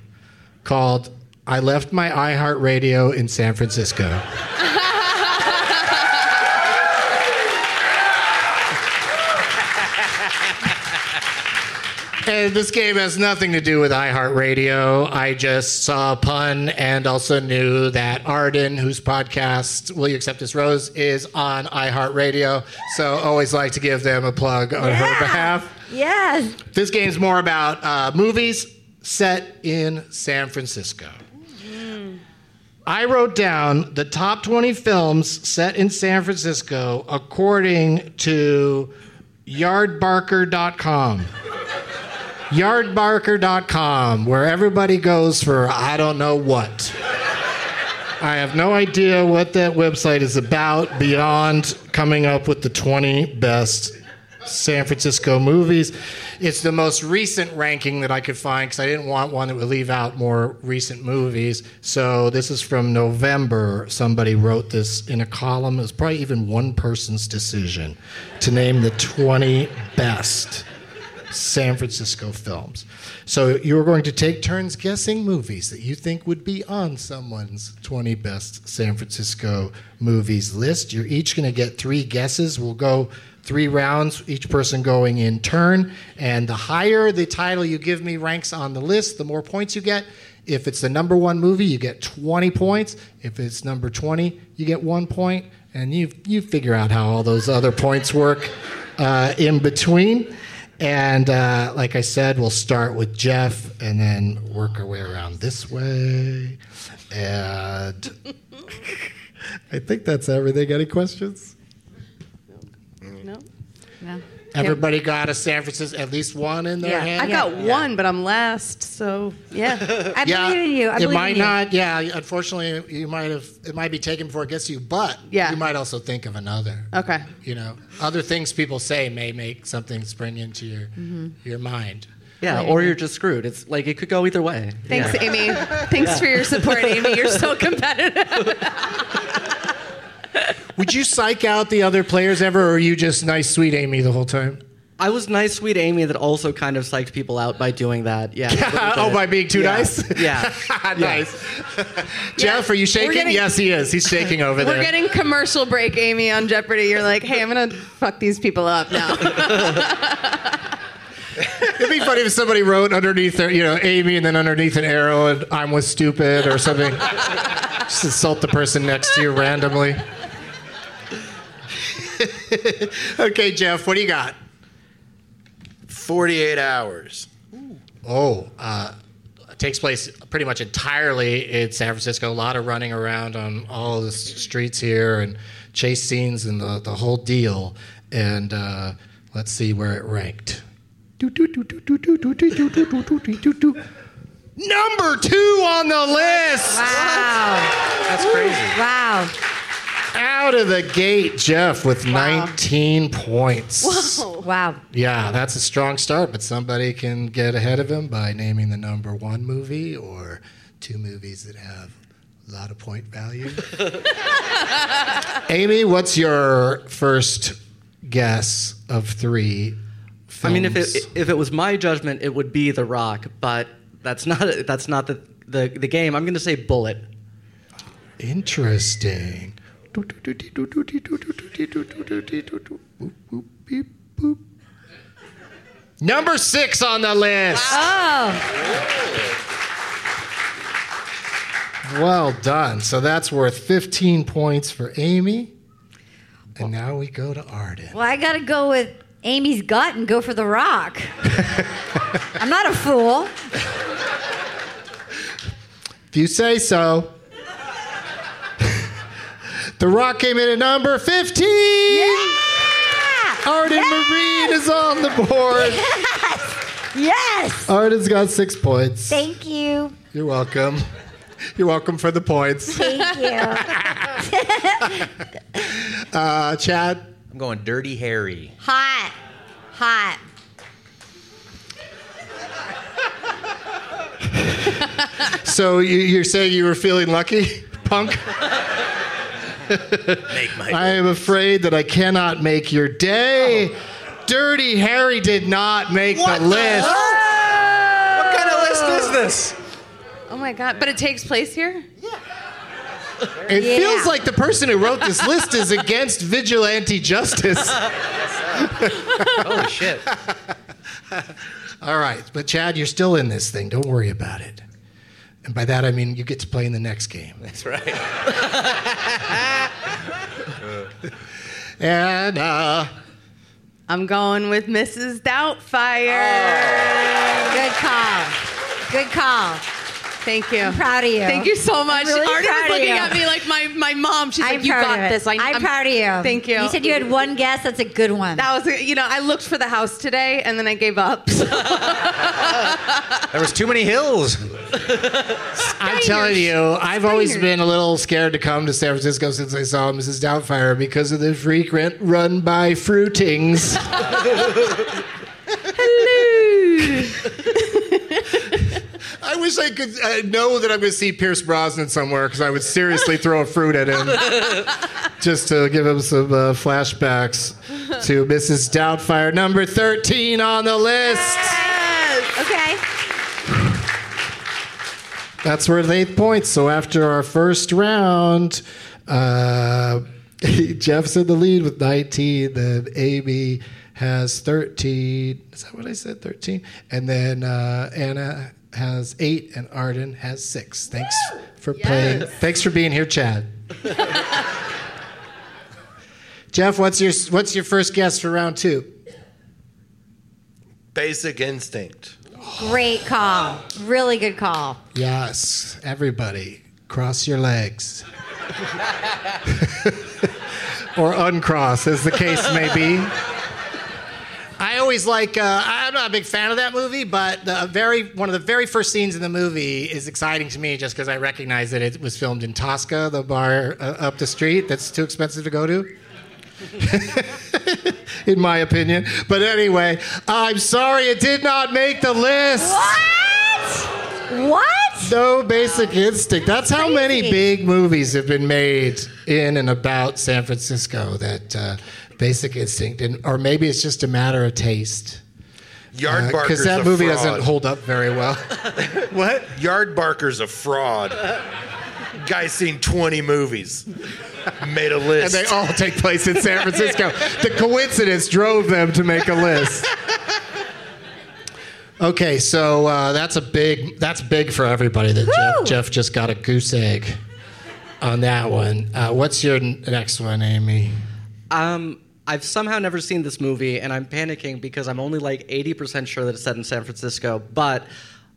called I Left My iHeartRadio in San Francisco. And this game has nothing to do with iHeartRadio. I just saw a pun and also knew that Arden, whose podcast Will You Accept This Rose, is on iHeartRadio. So always like to give them a plug on her behalf. Yes. This game's more about uh, movies set in San Francisco. I wrote down the top 20 films set in San Francisco according to yardbarker.com. Yardbarker.com, where everybody goes for I don't know what. I have no idea what that website is about beyond coming up with the 20 best San Francisco movies. It's the most recent ranking that I could find because I didn't want one that would leave out more recent movies. So this is from November. Somebody wrote this in a column. It was probably even one person's decision to name the 20 best San Francisco films. So you're going to take turns guessing movies that you think would be on someone's 20 best San Francisco movies list. You're each going to get three guesses. We'll go three rounds, each person going in turn. And the higher the title you give me ranks on the list, the more points you get. If it's the number one movie, you get 20 points. If it's number 20, you get one point. And you, you figure out how all those other points work uh, in between. And uh, like I said, we'll start with Geoff and then work our way around this way. And I think that's everything. Any questions? No. No. Everybody got a San Francisco, at least one in their Yeah, head. I got one, but I'm last, so yeah. I believe in you. I it believe might in you. not. Yeah, unfortunately, you might have. It might be taken before it gets to you, but Yeah. you might also think of another. Okay. You know, other things people say may make something spring into your Mm-hmm. your mind. Yeah, or you're just screwed. It's like it could go either way. Thanks, Yeah. Amy. Thanks for your support, Amy. You're so competitive. Would you psych out the other players ever, or are you just nice, sweet Amy the whole time? I was nice, sweet Amy that also kind of psyched people out by doing that. Yeah. a oh, by being too Yeah. nice? Yeah. nice. Geoff, are you shaking? getting- yes, he is. He's shaking over there. We're getting commercial break, Amy, on Jeopardy. You're like, hey, I'm gonna fuck these people up now. It'd be funny if somebody wrote underneath their, you know, Amy and then underneath an arrow and I'm with stupid or something. Just insult the person next to you randomly. Okay, Geoff, what do you got? 48 hours. Oh, uh, takes place pretty much entirely in San Francisco. A lot of running around on all the streets here and chase scenes and the, the whole deal. And uh, let's see where it ranked. Number two on the list. Wow. That's crazy. Wow. Out of the gate, Geoff with 19 points. Wow. Yeah, that's a strong start, but somebody can get ahead of him by naming the number one movie or two movies that have a lot of point value. Amy, what's your first guess of three? Films? I mean, if it if it was my judgment, it would be The Rock, but that's not that's not the the, the game. I'm going to say Bullitt. Interesting. Number six on the list. Oh. Well done. So that's worth 15 points for Amy. And now we go to Arden. Well, I got to go with Amy's gut and go for the rock. I'm not a fool. If you say so. The Rock came in at number 15. Arden Myrin is on the board. Yes. Arden's got six points. Thank you. You're welcome. You're welcome for the points. Thank you. Uh, Chad? I'm going Dirty Harry. Hot. Hot. So you, you're saying you were feeling lucky, punk? Make my. I am afraid that I cannot make your day. Oh. Dirty Harry did not make What the the list. What kind of list is this? oh my god! But it takes place here. Yeah. It Yeah. feels like the person who wrote this list is against vigilante justice. Holy shit. All right, but Chad, you're still in this thing. Don't worry about it. And by that I mean you get to play in the next game. That's right. And uh, I'm going with Mrs. Doubtfire. Good call. Good call. Thank you. I'm proud of you. Thank you so much. I'm really Arden proud was of looking you. at me like my, my mom. She's I'm like, you got this. I, I'm, proud of you. Thank you. You said you had one guess. That's a good one. that was, you know, I looked for the house today and then I gave up. There was too many hills. I'm telling you, I've always been a little scared to come to San Francisco since I saw Mrs. Doubtfire because of the frequent run by fruitings. I wish I could uh, know that I'm going to see Pierce Brosnan somewhere because I would seriously throw a fruit at him just to give him some uh, flashbacks to Mrs. Doubtfire, number 13 on the list. Yes. okay. That's worth eight points. So after our first round, uh, Geoff's in the lead with 19. Then Amy has 13. Is that what I said? 13. And then uh, Anna has eight, and Arden has six. Thanks for playing. Thanks for being here, Chad. Geoff, what's your what's your first guess for round two? Basic instinct. Great call. Really good call. Yes, everybody, cross your legs. or uncross, as the case may be. Always like. Uh, I'm not a big fan of that movie, but the very one of the very first scenes in the movie is exciting to me just because I recognize that it was filmed in Tosca, the bar uh, up the street. That's too expensive to go to. in my opinion. But anyway, I'm sorry it did not make the list. What? What? No Basic Instinct. That's how many big movies have been made in and about San Francisco that uh, Basic Instinct, and, or maybe it's just a matter of taste. Yard Because Barker's that a movie fraud. doesn't hold up very well. what? Yardbarker's a fraud. Guy's seen 20 movies. Made a list, And they all take place in San Francisco. the coincidence drove them to make a list. Okay, so uh, that's a big that's big for everybody that Geoff, Geoff just got a goose egg on that one. Uh, what's your n- next one, Amy? Um, I've somehow never seen this movie, and I'm panicking because I'm only like 80% sure that it's set in San Francisco, but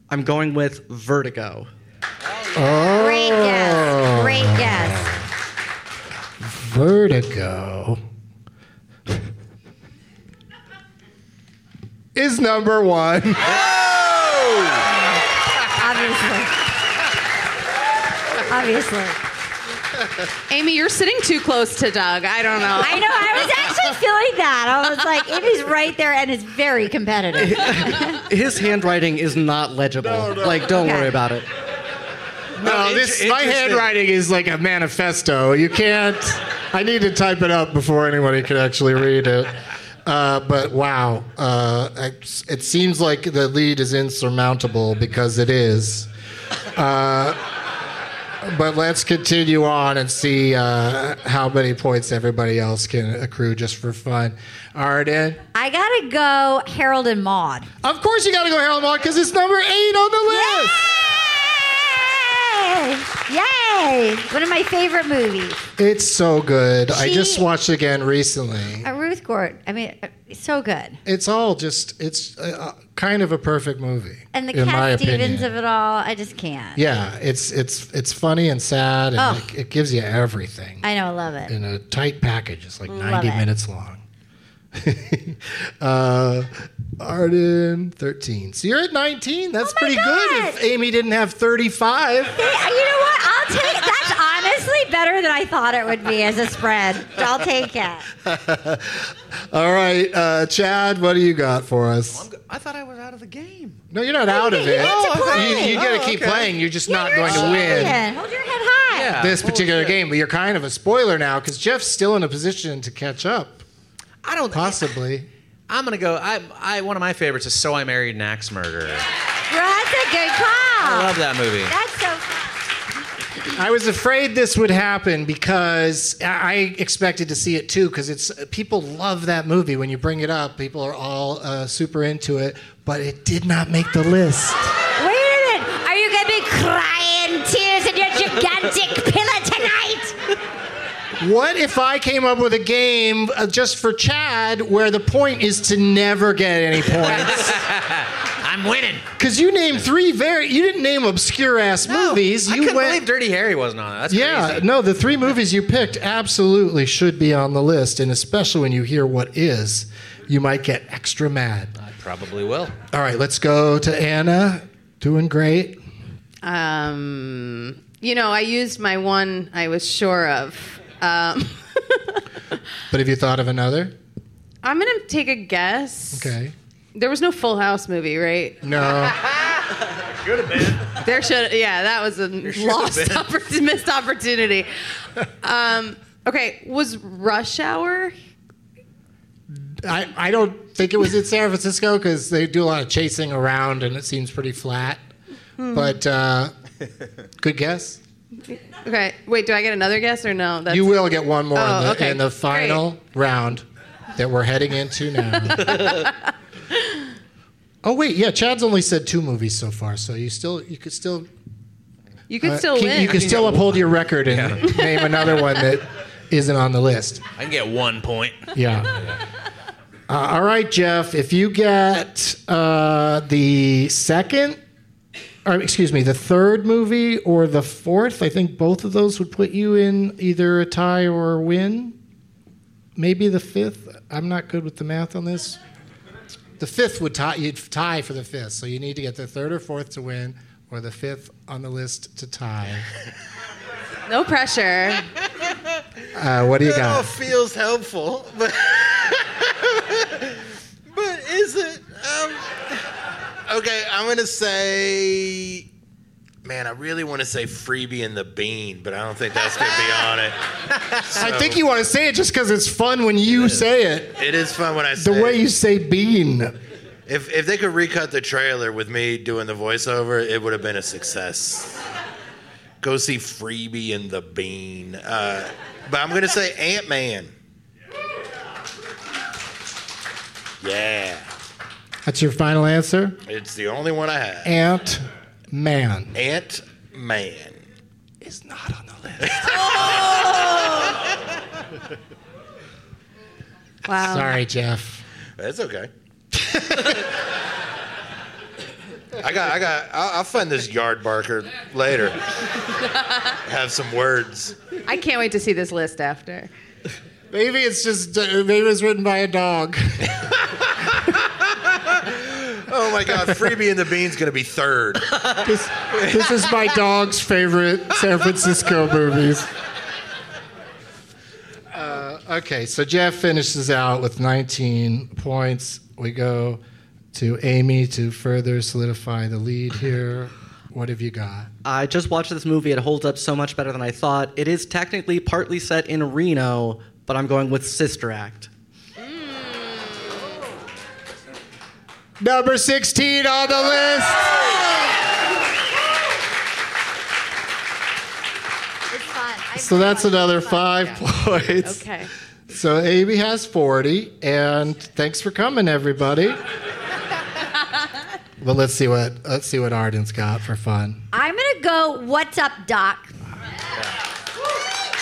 I'm going with Vertigo. Oh, Great guess. Great oh. guess. Vertigo is number one. Oh! Obviously. Obviously. Amy, you're sitting too close to Doug. I don't know. I know. I was actually feeling that. I was like, Amy's right there, and it's very competitive. His handwriting is not legible. Like, don't Okay. worry about it. No, this my handwriting is like a manifesto. You can't. I need to type it up before anybody can actually read it. Uh, but wow, uh, it, it seems like the lead is insurmountable because it is. Uh, but let's continue on and see uh, how many points everybody else can accrue just for fun. All right, Arden, I gotta go Harold and Maude. of course you got to go Harold and Maude because it's number eight on the list. Yay! Yay! One of my favorite movies. It's so good. I just watched it again recently. Uh, Ruth Gort. I mean, uh, so good. It's all just it's uh, kind of a perfect movie. And the in my Cat Stevens opinion. of it all, I just can't. Yeah, it's it's it's funny and sad, and Oh. it, it gives you everything I know, I love it. in a tight package. It's like Love ninety it. minutes long. uh, Arden, thirteen. So you're at nineteen. That's Oh my pretty good. If Amy didn't have thirty-five. Hey, you know what? I'll take that's honestly better than I thought it would be as a spread. I'll take it. All right, uh, Chad, what do you got for us? I thought I was out of the game. No, you're not out of you it. get to play. You, you got to Oh, keep okay. playing. You're just not You're going to win. Hold your head high. Yeah. this particular shit. game, but you're kind of a spoiler now because Geoff's still in a position to catch up, I don't. possibly. I'm gonna go. I, I one of my favorites is So I Married an Axe Murderer. That's a good call. I love that movie. That's so I was afraid this would happen because I I expected to see it too because it's people love that movie. When you bring it up, people are all uh, super into it, but it did not make the list. Wait a minute. Are you gonna be crying What if I came up with a game uh, just for Chad where the point is to never get any points? I'm winning. Because you named three very, you didn't name obscure ass movies. I You couldn't went, believe Dirty Harry wasn't on it. That's Yeah, crazy. no, the three movies you picked absolutely should be on the list, and especially when you hear what is, you might get extra mad. I probably will. All right, let's go to Anna. Doing great. Um, you know, I used my one I was sure of. Um, But have you thought of another? I'm gonna take a guess. Okay. There was no Full House movie, right? No. Could have been. There should, yeah, that was a lost, oppor- missed opportunity. Um, okay, was Rush Hour? I, I don't think it was in San Francisco because they do a lot of chasing around and it seems pretty flat. Hmm. But uh, good guess. Okay, wait, do I get another guess or no? That's, you will get one more Oh, in, the, okay. in the final round that we're heading into now. oh wait, yeah, Chad's only said two movies so far, so you still you could still You could uh, still keep- win. You could still uphold your record and name another one that isn't on the list. I can get one point. Yeah. Uh, all right, Geoff. If you get uh, the second, or excuse me, the third movie or the fourth, I think both of those would put you in either a tie or a win. Maybe the fifth. I'm not good with the math on this. the fifth would tie. You'd tie for the fifth, so you need to get the third or fourth to win, or the fifth on the list to tie. No pressure. Uh, what do you That all got? feels helpful, but but is it? Um, okay, I'm gonna say. Man, I really want to say freebie and the bean, but I don't think that's gonna be on it. I think you want to say it just because it's fun when you say it. It is fun when I say The way it. you say bean. If if they could recut the trailer with me doing the voiceover, it would have been a success. Go see Freebie and the Bean. Uh, but I'm gonna say Ant Man. Yeah, That's your final answer? it's the only one I have. Ant Man. Ant Man. Is not on the list. Wow. Sorry, Geoff. That's okay. I got, I got. I'll, I'll find this Yardbarker later. Have some words. I can't wait to see this list after. Maybe it's just uh, maybe it was written by a dog. Oh my God, Freebie and the Bean's gonna be third. this, this is my dog's favorite San Francisco movies. Uh, okay, so Geoff finishes out with 19 points. We go to Amy to further solidify the lead here. What have you got? I just watched this movie. It holds up so much better than I thought. It is technically partly set in Reno, but I'm going with Sister Act. Number 16 on the list. So that's another five points. Okay. So Amy has 40, and thanks for coming, everybody. but let's see what let's see what Arden's got for fun. I'm gonna go. What's up, Doc?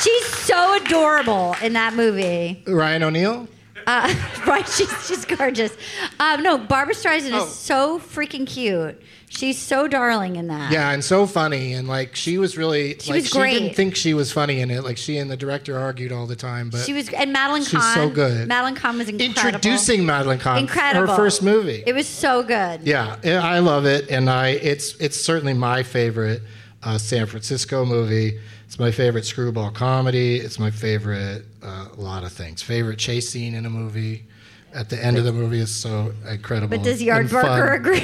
She's so adorable in that movie. Ryan O'Neal. Uh, right, she's she's gorgeous. Um, no, Barbra Streisand Oh. is so freaking cute. She's so darling in that. Yeah, and so funny, and like she was really She like was she didn't great. think she was funny in it. Like she and the director argued all the time, but she was, and Madeline she's Kahn. so good. Madeline Kahn was incredible. introducing Madeline Kahn, incredible. her first movie. It was so good. Yeah, yeah, I love it, and I it's it's certainly my favorite uh, San Francisco movie. It's my favorite screwball comedy. It's my favorite uh, a lot of things. Favorite chase scene in a movie. At the end of the movie is so incredible. But does Yardbarker agree?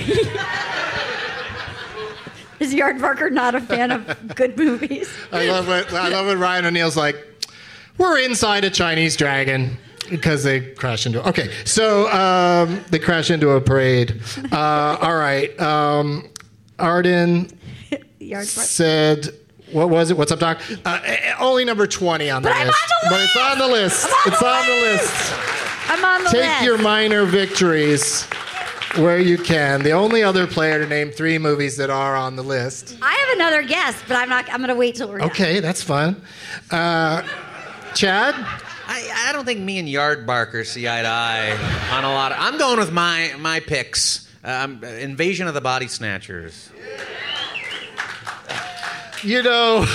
is Yardbarker not a fan of good movies? I love it. I love when Ryan O'Neal's like, "We're inside a Chinese dragon." Because they crash into okay, so um, they crash into a parade. Uh, all right, um, Arden Yardbarker. said, "What was it? What's up, Doc?" Uh, eh, only number twenty on the But I'm list, on the but it's on the list. I'm on it's the on the list. I'm on the Take list. your minor victories where you can. The only other player to name three movies that are on the list. I have another guess, but I'm not. I'm gonna wait till we're done. Okay, that's fun. Uh, Chad. I, I don't think me and Yardbarker see eye to eye on a lot. Of, I'm going with my my picks. Um, Invasion of the Body Snatchers. You know,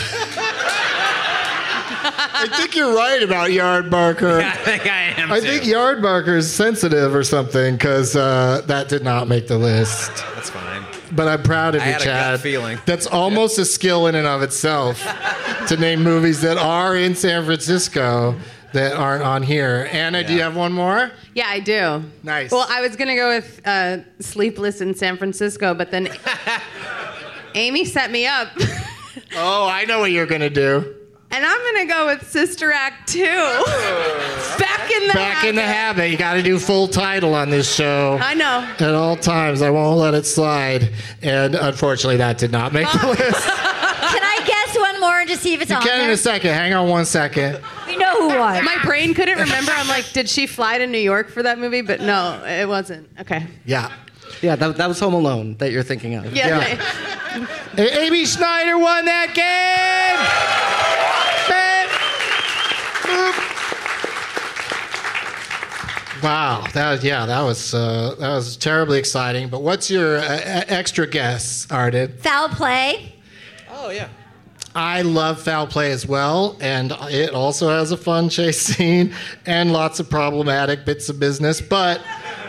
I think you're right about yard Yardbarker. I think I am. I too. think Yardbarker is sensitive or something because uh, that did not make the list. That's fine. But I'm proud of you, Chad. I you, had a gut Chad. feeling. That's almost a skill in and of itself to name movies that are in San Francisco that aren't on here. Anna, do you have one more? Yeah, I do. Nice. Well, I was gonna go with uh, Sleepless in San Francisco, but then Amy set me up, Oh, I know what you're gonna do. and I'm gonna go with Sister Act Two. Back in the Back in the habit. You got to do full title on this show. I know. At all times, I won't let it slide. And unfortunately, that did not make the list. Can I guess one more and just see if it's You on can in there? a second. Hang on one second. We know who won. My brain couldn't remember. I'm like, did she fly to New York for that movie? But no, it wasn't. Okay. Yeah. Yeah, that, that was Home Alone that you're thinking of. Yeah. A- Amy Schneider won that game. Wow, that was, yeah, that was uh, that was terribly exciting. But what's your uh, extra guess, Arden? Foul play. Oh yeah. I love foul play as well, and it also has a fun chase scene and lots of problematic bits of business. But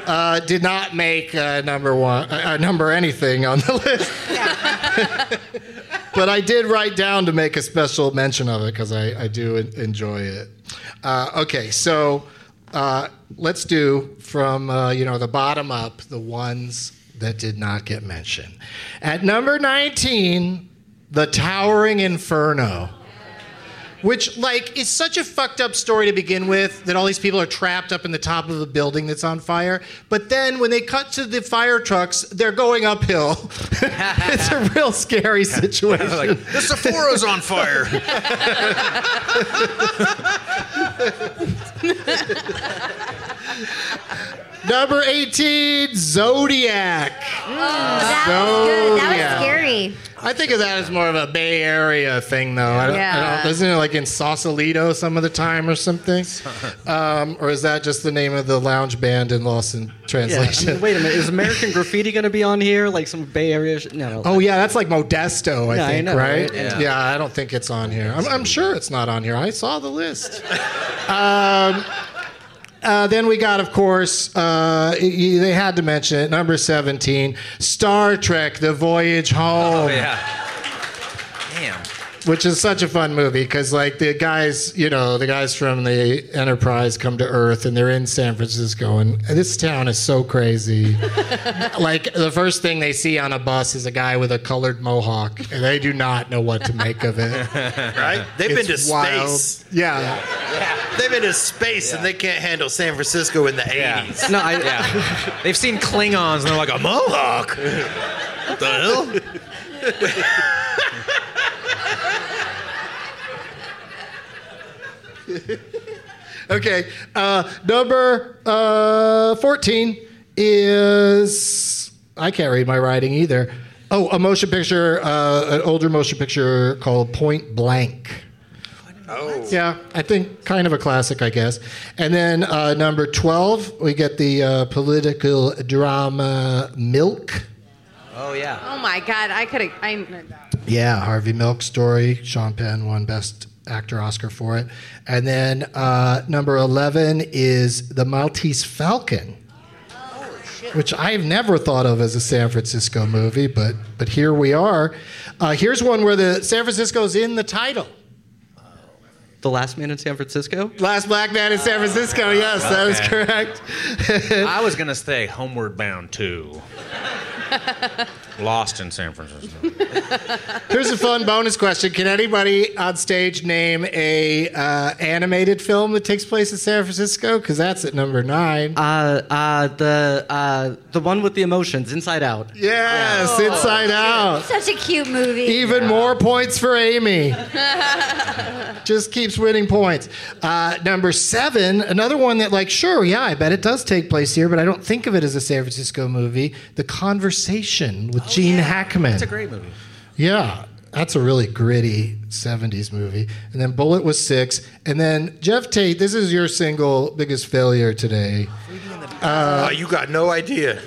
uh, did not make number one, number anything on the list. but I did write down to make a special mention of it because I, I do enjoy it. Uh, okay, so uh, let's do from uh, you know the bottom up the ones that did not get mentioned. At number 19, The Towering Inferno. Which, like, is such a fucked up story to begin with that all these people are trapped up in the top of a building that's on fire. But then when they cut to the fire trucks, they're going uphill. it's a real scary situation. Like, the Sephora's on fire. Number 18, Zodiac. Oh, that was good. That was scary. I think of that as more of a Bay Area thing, though. I don't, I Yeah. don't, isn't it like in Sausalito some of the time or something? Um, or is that just the name of the lounge band in Lost in Yeah, I Translation? mean, wait a minute. Is American Graffiti going to be on here? Like some Bay Area? Sh- no. Oh yeah, that's like Modesto, I Yeah, I think, know, right? right? Yeah. I don't think it's on here. I'm, I'm sure it's not on here. I saw the list. um, uh, then we got, of course, uh, they had to mention it. Number 17, Star Trek: The Voyage Home. Oh yeah. Damn. which is such a fun movie because like the guys you know the guys from the enterprise come to earth and they're in san francisco and this town is so crazy like the first thing they see on a bus is a guy with a colored mohawk and they do not know what to make of it Right? They've been to wild. space. yeah They've been to space and they can't handle San Francisco in the 80s. No, I, yeah. They've seen Klingons and they're like a mohawk. What the hell? okay uh, number uh, 14 is i can't read my writing either oh a motion picture uh, an older motion picture called point blank Oh. Yeah, I think kind of a classic, I guess. And then uh, number 12, we get the uh, political drama Milk. Oh yeah. Oh my God, I could have. I. Yeah, Harvey Milk story. Sean Penn won Best Actor Oscar for it. And then uh, number 11 is The Maltese Falcon. Which I've never thought of as a San Francisco movie, but but here we are. Uh, here's one where the San Francisco's in the title. The Last Man in San Francisco? Last Black Man in San Francisco. Ah, yes, that is Okay. correct. I was gonna say Homeward Bound too. Lost in San Francisco. Here's a fun bonus question: Can anybody on stage name a uh, animated film that takes place in San Francisco? Because that's at number nine. Uh, uh, the uh, the one with the emotions, Inside Out. Yes, Inside Out. Such a cute movie. Even more points for Amy. Just keeps winning points. Uh, number seven, another one that, like, sure, yeah, I bet it does take place here, but I don't think of it as a San Francisco movie. The Conversation with Gene Hackman. It's a great movie. Yeah, that's a really gritty 70s movie. And then Bullitt was six. And then Geoff Tate, this is your single biggest failure today. Uh, you got no idea.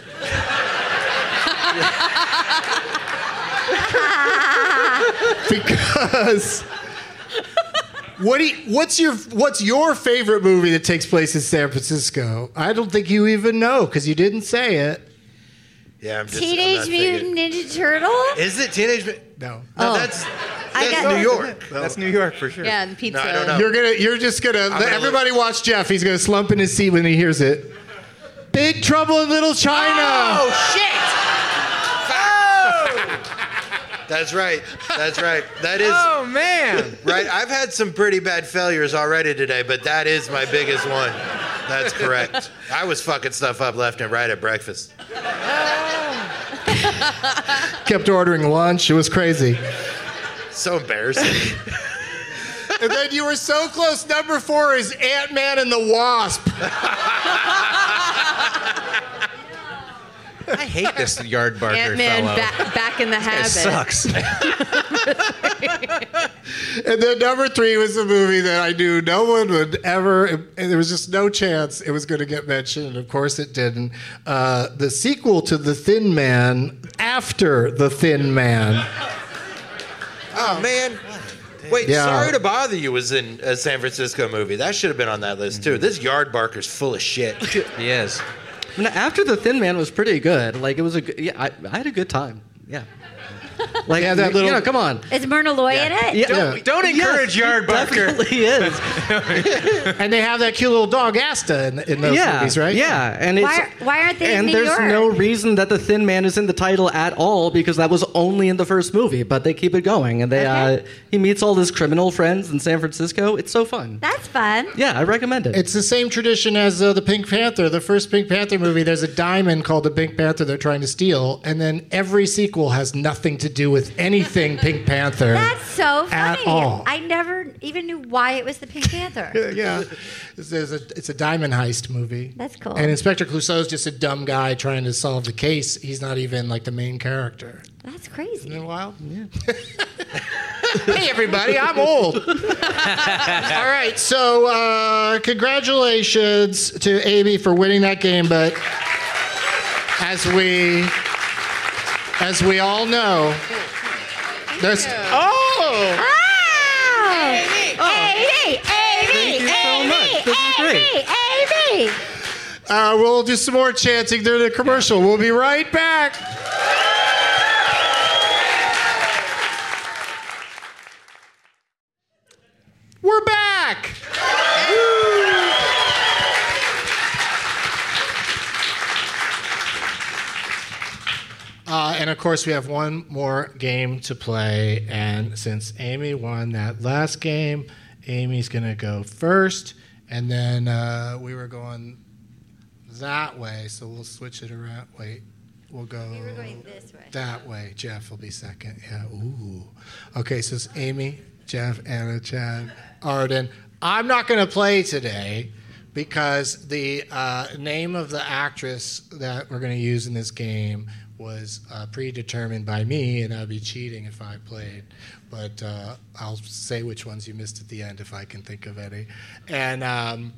because what do you, what's your what's your favorite movie that takes place in San Francisco? I don't think you even know because you didn't say it. Yeah, I'm just. I'm Teenage thinking- Mutant Ninja Turtle? Is it Teenage Mutant? No. No, Oh. that's, that's got- New York. That's New York for sure. Yeah, and pizza. No, I don't know. You're gonna you're just gonna, gonna everybody watch Geoff. He's gonna slump in his seat when he hears it. Big Trouble in Little China. Oh shit! Oh! That's right. That's right. That is Oh man. right. I've had some pretty bad failures already today, but that is my biggest one. That's correct. I was fucking stuff up left and right at breakfast. Oh. Kept ordering lunch. It was crazy. So embarrassing. and then you were so close. Number four is Ant Man and the Wasp. I hate this Yardbarker Ant Man fellow. ba- back in the It habit. sucks. And then number three was a movie that I knew no one would ever, and there was just no chance it was going to get mentioned. And of course it didn't. Uh, the sequel to The Thin Man, After The Thin Man. oh man. Wait, Yeah. sorry to bother you was in a San Francisco movie. That should have been on that list too. This Yardbarker's full of shit. he is. I mean, after the Thin Man was pretty good. Like it was a good, yeah. I, I had a good time. Yeah. Like Yeah, that you little- know, come on. Is Myrna Loy in it? Yeah. Don't, don't encourage Yardbarker. Definitely is. and they have that cute little dog Asta in, in those yeah, movies, right? Yeah, and it's Why, why aren't they in and New there's York? no reason that the Thin Man is in the title at all because that was only in the first movie. But they keep it going, and they Okay. uh, he meets all his criminal friends in San Francisco. It's so fun. That's fun. Yeah, I recommend it. It's the same tradition as uh, the Pink Panther. The first Pink Panther movie, there's a diamond called the Pink Panther they're trying to steal, and then every sequel has nothing to do with anything Pink Panther. That's so At funny. all. I never even knew why it was the Pink Panther. yeah, it's, a, it's a diamond heist movie. That's cool. And Inspector Clouseau is just a dumb guy trying to solve the case. He's not even like the main character. That's crazy. Isn't wild? Yeah. hey, everybody, I'm old. All right, so uh, congratulations to Amy for winning that game, but as we as we all know, there's oh. Amy! Amy! Thank you so much. This is great. Amy! Amy! Uh, we'll do some more chanting during the commercial. We'll be right back. We're back. Uh, and of course, we have one more game to play. And since Amy won that last game, Amy's going to go first. And then uh, we were going that way, so we'll switch it around. Wait, we'll go We were going this way. that way. Geoff will be second. Yeah. Ooh. Okay, so it's Amy, Geoff, Anna, Chad, Arden. I'm not going to play today because the uh, name of the actress that we're going to use in this game was uh, predetermined by me, and I'd be cheating if I played. But uh, I'll say which ones you missed at the end if I can think of any. And um,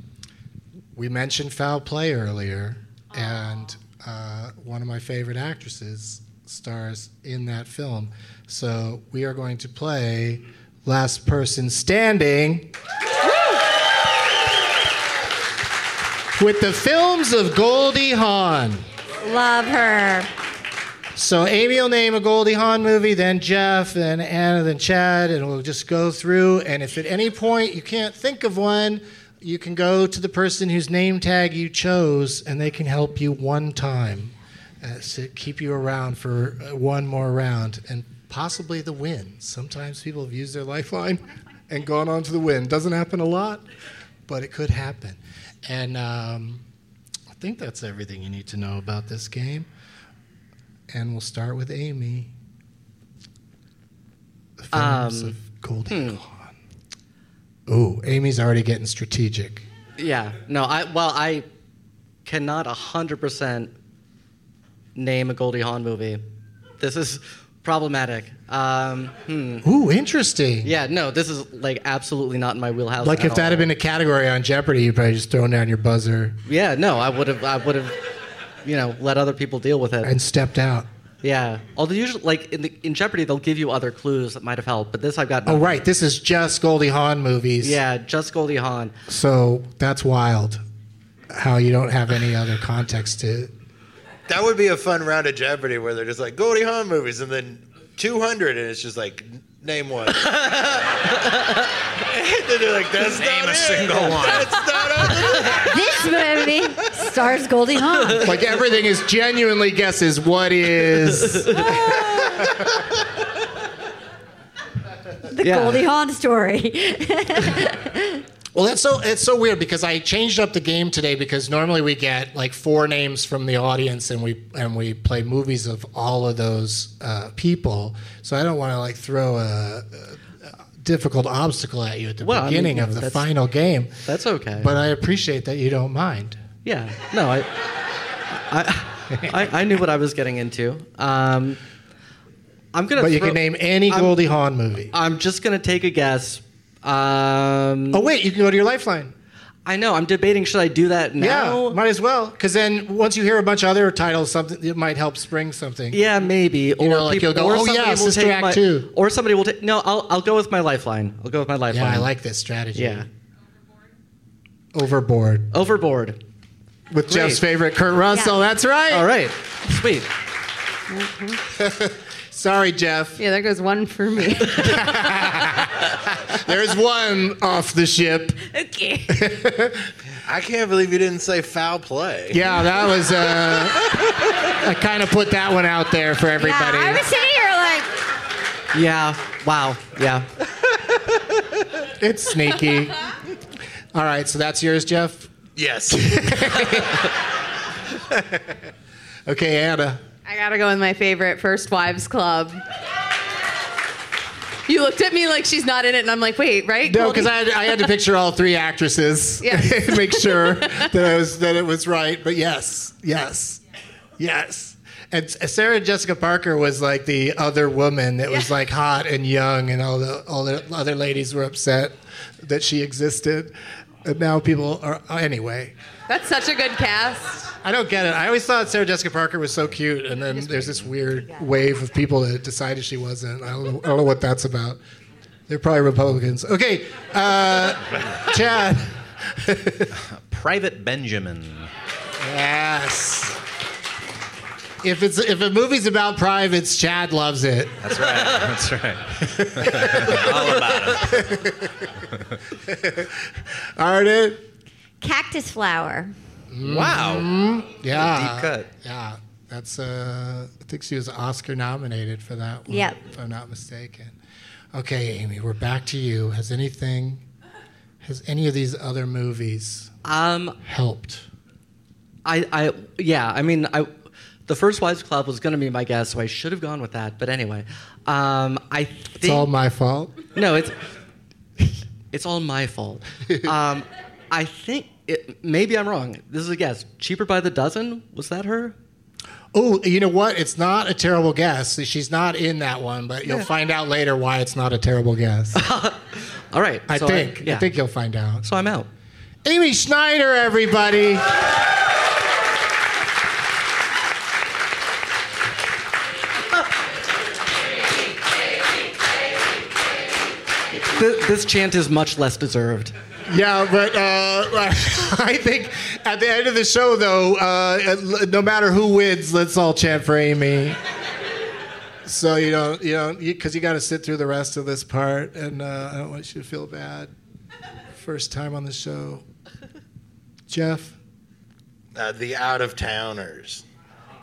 we mentioned foul play earlier, and uh, one of my favorite actresses stars in that film. So we are going to play Last Person Standing with the films of Goldie Hawn. Love her. So Amy will name a Goldie Hawn movie, then Geoff, then Anna, then Chad, and we'll just go through. And if at any point you can't think of one, you can go to the person whose name tag you chose, and they can help you one time, uh, so keep you around for uh, one more round, and possibly the win. Sometimes people have used their lifeline and gone on to the win. Doesn't happen a lot, but it could happen. And um, I think that's everything you need to know about this game. And we'll start with Amy. The films Um, of Goldie Hawn. Ooh, Amy's already getting strategic. Yeah. No, I well, I cannot hundred percent name a Goldie Hawn movie. This is problematic. Um, hmm. Ooh, interesting. Yeah, no, this is like absolutely not in my wheelhouse. Like if that all. had been a category on Jeopardy, you'd probably just thrown down your buzzer Yeah, no, I would have. I would have. You know, let other people deal with it. and stepped out. Yeah. Although usually, like in the in Jeopardy, they'll give you other clues that might have helped. But this, I've got. Oh, nothing. right. This is just Goldie Hawn movies. Yeah, just Goldie Hawn. So that's wild. How you don't have any other context to. That would be a fun round of Jeopardy where they're just like Goldie Hawn movies, and then 200, and it's just like n- name one. and they're like, that's Name not a it. single one. That's not on This movie stars Goldie Hawn. Like everything is genuinely guesses. What is. The Yeah. Goldie Hawn story. Well, that's so it's so weird because I changed up the game today because normally we get like four names from the audience and we and we play movies of all of those uh, people. So I don't want to like throw a, a difficult obstacle at you at the Well, I mean, beginning of the final game. That's okay. But I appreciate that you don't mind. Yeah. No, I. I, I, I knew what I was getting into. Um, I'm gonna. But you can name any Goldie Hawn movie. I'm just gonna take a guess. Um, Oh wait, you can go to your lifeline. I know. I'm debating. Should I do that now? Yeah, might as well. Because then once you hear a bunch of other titles, something it might help spring something. Yeah, maybe. or know, like people, you'll go, "Oh, yeah, Sister Act my, two." Or somebody will take. No, I'll I'll go with my lifeline. I'll go with my lifeline. Yeah, I like this strategy. Yeah. Overboard. Overboard. with Great. Geoff's favorite, Kurt Russell. Yeah. That's right. All right. Sweet. Sorry, Geoff. Yeah, there goes one for me. There's one off the ship. okay. I can't believe you didn't say foul play. Yeah, that was. Uh, I kind of put that one out there for everybody. Yeah, I was sitting here like, Yeah. Wow. Yeah. It's sneaky. All right, so that's yours, Geoff. Yes. Okay, Anna. I gotta go with my favorite, First Wives Club. You looked at me like she's not in it, and I'm like, wait, right? No, because I had, I had to picture all three actresses and make sure that I was that it was right. But yes, yes, yes. And Sarah Jessica Parker was like the other woman that was Yeah. like hot and young, and all the all the other ladies were upset that she existed. And now people are anyway. That's such a good cast. I don't get it. I always thought Sarah Jessica Parker was so cute, and then there's this weird wave of people that decided she wasn't. I don't know, I don't know what that's about. They're probably Republicans. Okay, uh, Chad. Private Benjamin. Yes. If it's if a movie's about privates, Chad loves it. That's right. That's right. All about it. Arden. cactus flower. Wow. Yeah. Deep cut. Yeah. That's uh I think she was Oscar nominated for that one. Yep. If I'm not mistaken. Okay, Amy, we're back to you. Has anything has any of these other movies Um. helped? I. I. Yeah. I mean. I. The first Wives Club was going to be my guess, so I should have gone with that. But anyway, um, I think It's all my fault. no, it's it's all my fault. Um, I think it, maybe I'm wrong. This is a guess. Cheaper by the dozen was that her? Oh, you know what? It's not a terrible guess. She's not in that one, but you'll Yeah. find out later why it's not a terrible guess. All right. I so think. yeah. I think you'll find out. so. I'm out. Amy Schneider, everybody. Th- this chant is much less deserved. Yeah, but uh, I think at the end of the show, though, uh, no matter who wins, let's all chant for Amy. So you know, you know, because you, got to sit through the rest of this part, and uh, I don't want you to feel bad. First time on the show, Geoff. Uh, the out of towners.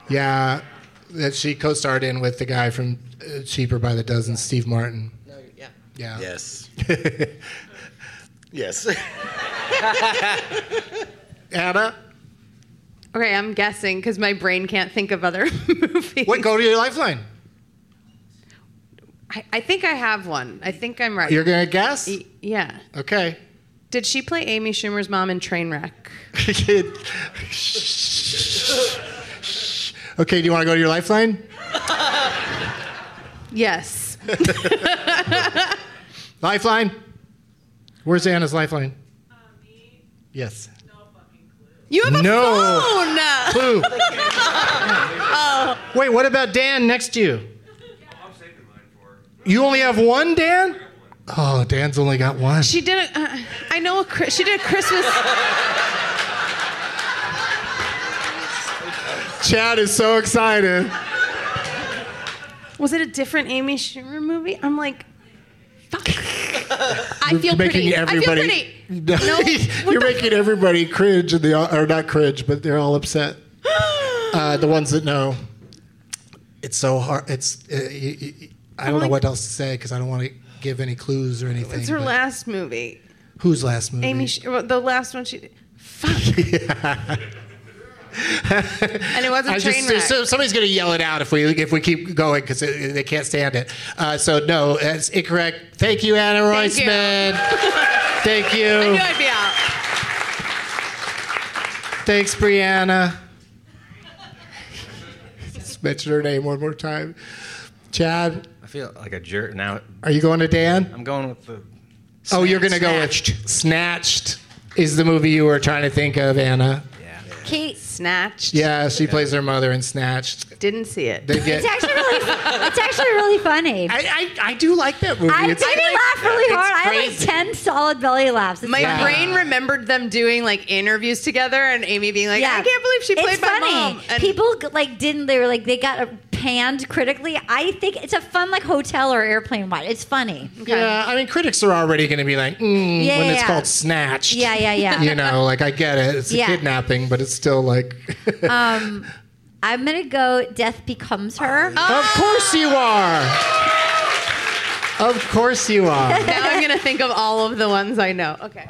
Yeah, that she co-starred in with the guy from uh, Cheaper by the Dozen, Steve Martin. No, yeah. Yeah. Yes. yes. Anna, Okay, I'm guessing because my brain can't think of other movies. what? Go to your lifeline. I, I think I have one. I think I'm right. You're gonna guess? Y- yeah. Okay. Did she play Amy Schumer's mom in Trainwreck? okay. Do you want to go to your lifeline? Yes. Lifeline. Where's Anna's lifeline? Yes. No fucking clue. You have a No. phone. Clue. oh, Wait, what about Dan next to you? I'll say the for. You only have one, Dan? Oh, Dan's only got one. she did a. Uh, I know a. She did a Christmas. Chad is so excited. Was it a different Amy Schumer movie? I'm like, fuck. I feel You're making pretty. everybody. I feel pretty. No, You're the- making everybody cringe, and all, or not cringe, but they're all upset. Uh, the ones that know. It's so hard. It's. Uh, y- y- I don't know what else to say because I don't want to give any clues or anything. It's her but- last movie. Whose last movie? Amy, well, the last one she. Fuck. and it wasn't I just, Trainwreck. so somebody's going to yell it out if we if we keep going because they can't stand it. Uh, so no, that's incorrect. Thank you, Anna Thank you. Roisman. Thank I you. knew I'd be out. Thanks, Brianna. Just mention her name one more time. Chad, I feel like a jerk now. are you going to Dan? I'm going with the. oh, you're going to go with Snatched. Is the movie you were trying to think of, Anna? Kate. Snatched. Yeah, she plays her mother in Snatched. Didn't see it. They get. It's actually really. It's actually really funny. I, I, I do like that movie. I It's- did laugh really it's hard. I had like crazy. ten solid solid belly laughs. It's My funny. brain remembered them doing like interviews together, and Amy being like, Yeah. "I can't believe she played it's my funny. mom." And People like didn't they were like they got uh, panned critically. I think it's a fun like hotel or airplane watch. It's funny. Yeah, I mean, critics are already going to be like, mm, Yeah, when yeah, it's yeah. called snatched. Yeah, yeah, yeah. You know, like I get it. It's a kidnapping, but it's still like. Um, I'm gonna go. Death becomes her. Of course you are. Of course you are. now I'm gonna think of all of the ones I know. Okay.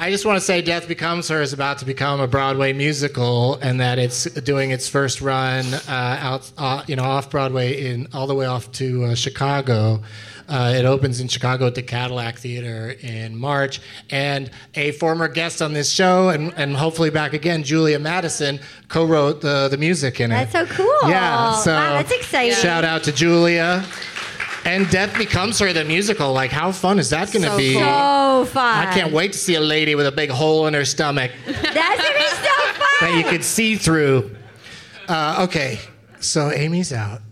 I just want to say Death Becomes Her is about to become a Broadway musical and that it's doing its first run uh, out, uh, you know, off Broadway in all the way off to uh, Chicago. Uh, it opens in Chicago at the Cadillac Theater in March. And a former guest on this show, and, and hopefully back again, Julia Mattison, co wrote the, the music in it. That's so cool. Yeah, so wow, that's exciting. Shout out to Julia. And Death Becomes Her, the musical. Like, how fun is that going to So be? cool. So fun. I can't wait to see a lady with a big hole in her stomach That's gonna be so fun. that you could see through. Uh, okay, so Amy's out.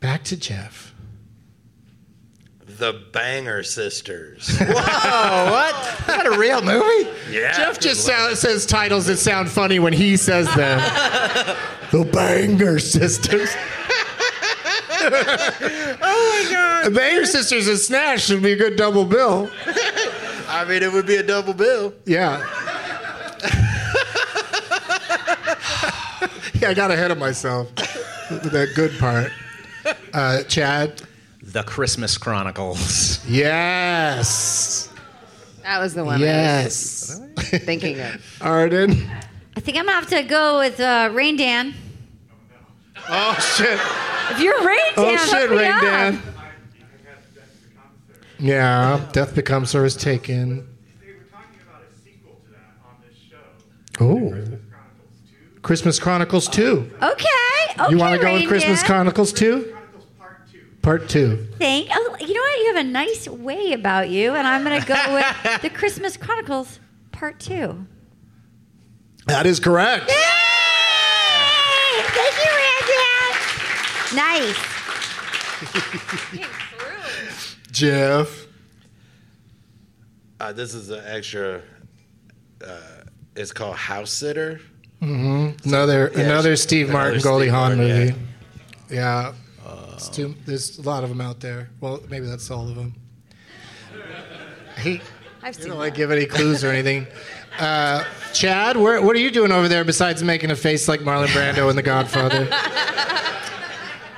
Back to Geoff. The Banger Sisters. Whoa, what? Is that a real movie? Yeah. Geoff just sound, says titles that sound funny when he says them. the Banger Sisters. Oh my God. The Banger Sisters and Snatch should be a good double bill. I mean, it would be a double bill. Yeah. yeah, I got ahead of myself with that good part. Uh, Chad? The Christmas Chronicles. Yes. That was the one. Yes. I was thinking of. Arden? I think I'm gonna have to go with uh, Rain Dan. Oh, shit. If you're Rain oh, Dan, Oh, shit, Rain. Dan. Yeah, Death Becomes Her is taken. Oh. Christmas Chronicles 2. Okay. Okay. you want to go Rain with Christmas Dan. Chronicles 2? Part 2. Thank. Oh, you know what? You have a nice way about you, and I'm gonna go with the Christmas Chronicles Part Two. That is correct. Yay! Thank you, Randy. Nice. Geoff. Uh, this is an extra. Uh, it's called House Sitter. hmm Another Yeah, another Steve another Martin, Steve Goldie Hawn movie. Yeah. It's too, there's a lot of them out there. Well, maybe that's all of them. He, I've you seen don't like give any clues or anything. Uh, Chad, where, what are you doing over there besides making a face like Marlon Brando in The Godfather?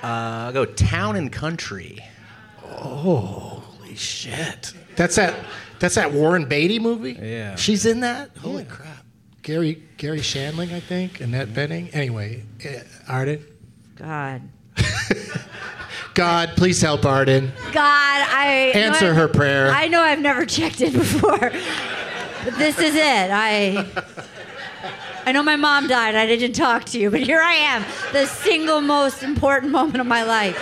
Uh, I'll go Town and Country. Holy shit! That's that. That's that Warren Beatty movie. Yeah. she's in that. Holy crap! Gary Garry Shandling, I think, Annette Bening. Anyway, uh, Arden. God. God, please help Arden. God, I Answer her prayer. I know I've never checked in before, but this is it. I. I know my mom died. I didn't talk to you, but here I am, the single most important moment of my life.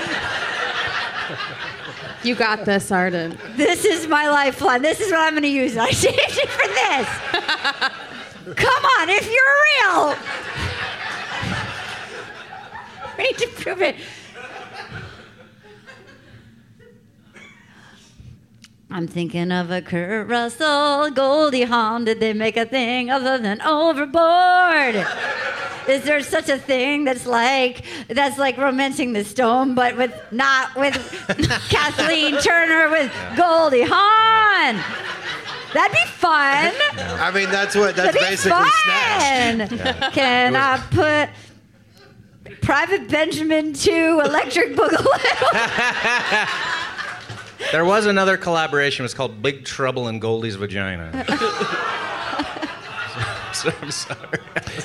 You got this, Arden. This is my lifeline. This is what I'm going to use. I saved it for this. Come on, if you're real. We need to prove it. I'm thinking of a Kurt Russell, Goldie Hawn. Did they make a thing other than overboard? Is there such a thing that's like that's like romancing the stone, but with not with Kathleen Turner with Goldie Hawn? That'd be fun. I mean, that's what that's That'd be basically fun. snatched. Can I put Private Benjamin to Electric Boogaloo? There was another collaboration. It was called Big Trouble in Goldie's Vagina. so, I'm sorry.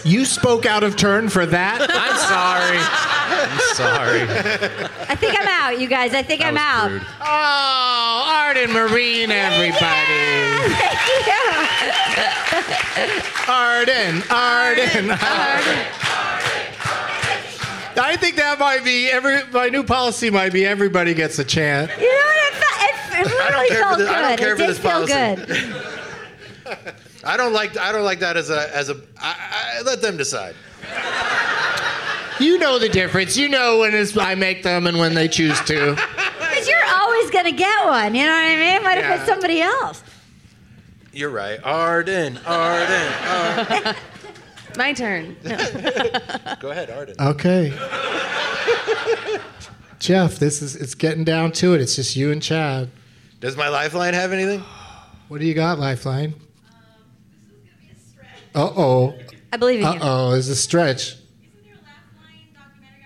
You spoke out of turn for that. I'm sorry. I'm sorry. I think I'm out, you guys. I think That I'm was out. rude. Oh, Arden Myrin, everybody. Yeah. Arden, Arden, Arden. I think that might be every. My new policy might be everybody gets a chance. You know what? It, felt, it, it really felt this- I don't good. care it for did this feel policy. good. I don't like I don't like that as a as a. I, I, let them decide. You know the difference. You know when it's, I make them and when they choose to. Because you're always going to get one. You know what I mean? What if it's somebody else? You're right. Arden, Arden, Arden. My turn. Go ahead, Arden. Okay. Geoff, this is it's getting down to it. It's just you and Chad. Does my lifeline have anything? What do you got, Lifeline? Uh oh. I believe in Uh you. oh, is a stretch. Isn't there a documentary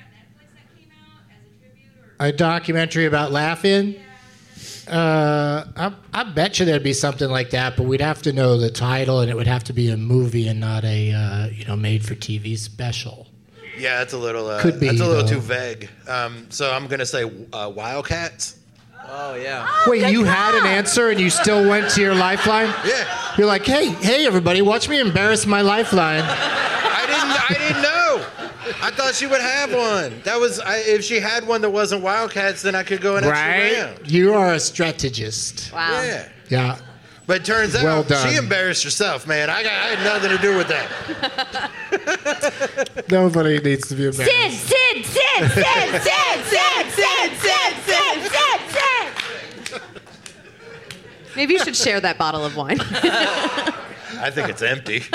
on Netflix? A documentary about laughing? Uh, I, I bet you there'd be something like that, but we'd have to know the title, and it would have to be a movie and not a uh, you know made-for-TV special. Yeah, that's a little. Uh, Could be, That's a little though. too vague. Um, so I'm gonna say uh, Wildcats. Oh yeah. Wait, you had an answer and you still went to your lifeline? Yeah. You're like, hey, hey, everybody, watch me embarrass my lifeline. I didn't. I didn't know. I thought she would have one. That was I, if she had one that wasn't Wildcats, then I could go an extra Right? round. You are a strategist. Wow. Yeah. Yeah. But it turns out done. she embarrassed herself, man. I, got, I had nothing to do with that. Nobody needs to be embarrassed. Sid, Sid, Sid, Sid, Sid, Sid, Sid, Sid, Sid, Sid, Sid. Maybe you should share that bottle of wine. I think it's empty.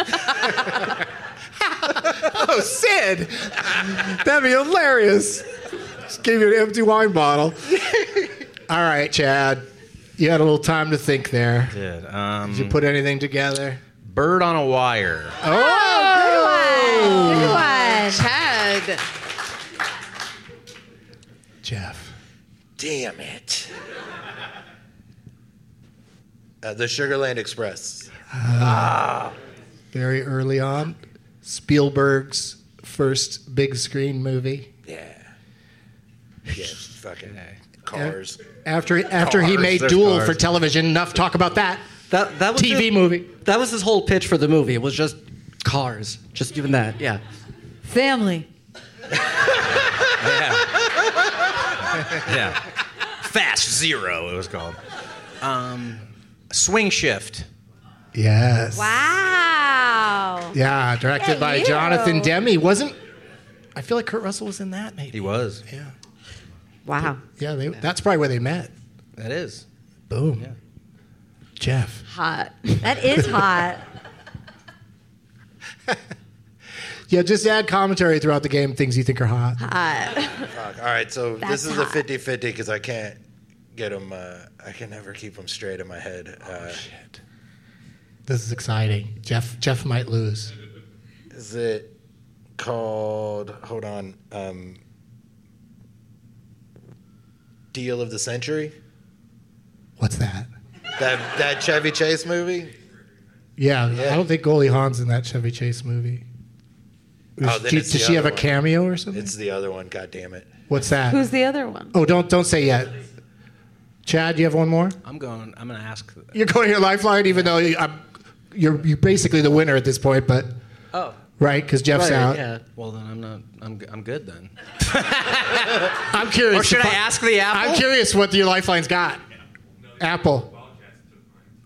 Oh, Sid! That'd be hilarious. Just gave you an empty wine bottle. All right, Chad. You had a little time to think there. Did um, Did you put anything together? Bird on a Wire. Oh, Good one. Chad. Geoff. Damn it. Uh, the Sugarland Express. ah. Very early on, Spielberg's first big screen movie. Yeah. Yeah, fucking cars. After after he Cars, made there's Duel cars. for television, enough talk about that. That that was TV his, movie. That was his whole pitch for the movie. It was just cars, just even that. Yeah. Family. Yeah. yeah. Fast Zero, it was called. Um, swing Shift. Yes. Wow. Yeah, directed by you. Jonathan Demme. Wasn't I feel like Kurt Russell was in that maybe. He was. Yeah. Wow. Yeah, they, that's probably where they met. That is. Boom. Yeah. Geoff. Hot. That is hot. Yeah, just add commentary throughout the game, things you think are hot. Hot. All right, so That's this is a hot. 50 50 because I can't get them, uh, I can never keep them straight in my head. Uh, Shit. This is exciting. Geoff Geoff might lose. is it called, hold on, um, Deal of the Century? What's that? That, that Chevy Chase movie? Yeah, Yeah. I don't think Goldie Hawn's in that Chevy Chase movie. Oh, then Does- it's does the she have a cameo or something? It's the other one, God damn it. What's that? Who's the other one? oh, don't don't say yet. Chad, you have one more? I'm going. I'm going to ask. You're going your lifeline, even though you, I'm, you're you're basically the winner at this point, but Oh. right because Geoff's Right, out. yeah. Well, then I'm not. I'm. g- I'm good then. I'm curious. Or should I ask the apple? I'm curious what your lifeline's got. Apple.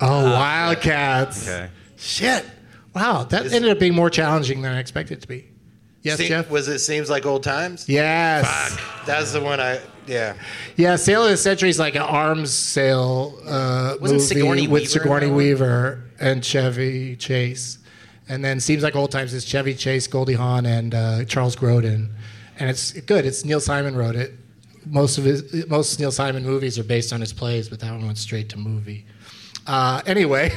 Oh, ah, Wildcats. Okay. Shit. Wow, that ended up being more challenging than I expected it to be. Yes, Se- Geoff. Was it Seems Like Old Times? Yes. Fuck. That's the one I, yeah. Yeah, Sale of the Century is like an arms sale uh, Wasn't movie Sigourney with Weaver in Sigourney that one? Weaver and Chevy Chase. And then Seems Like Old Times is Chevy Chase, Goldie Hawn, and uh, Charles Grodin. And it's good. It's Neil Simon wrote it. Most of his most Neil Simon movies are based on his plays, but that one went straight to movie. Uh, anyway,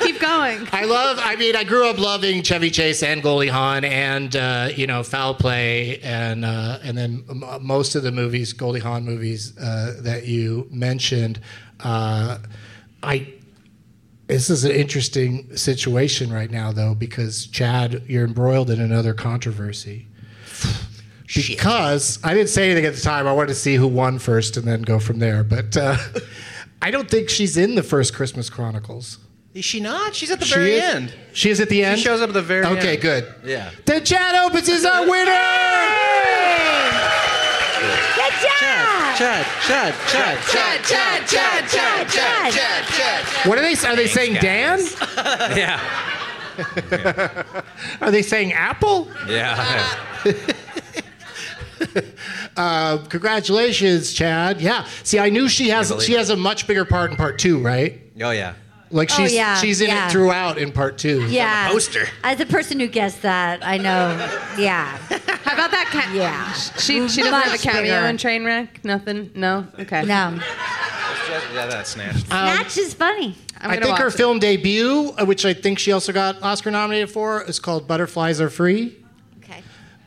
Keep going. I love. I mean, I grew up loving Chevy Chase and Goldie Hawn, and uh, you know, Foul Play, and uh, and then m- most of the movies, Goldie Hawn movies uh, that you mentioned. Uh, I. This is an interesting situation right now, though, because Chad, you're embroiled in another controversy. Because I didn't say anything at the time. I wanted to see who won first and then go from there. But uh, I don't think she's in the first Christmas Chronicles. Is she not? She's at the She very is? end. She is at the end. She shows up at the very end. Okay, good. Yeah. Then Chad Opitz is our winner. Good job. Chad, Chad, Chad. Chad, Chad, Chad, Chad, Chad, Chad, Chad. What are they? Are they saying Dan? Yeah. Are they saying Apple? Yeah. uh, congratulations, Chad. Yeah. See, I knew she has she has a much bigger part in part two, right? Oh yeah. Like Oh, she's yeah, she's in yeah. it throughout in part two. Yeah. poster. As a person who guessed that, I know. Yeah. How about that? Ca- Yeah. She she doesn't have a Much cameo bigger. in Trainwreck. Nothing. No. Okay. No. Yeah, that's snatched. Snatch is funny. I'm I gonna think her it. film debut, uh, which I think she also got Oscar nominated for, is called Butterflies Are Free.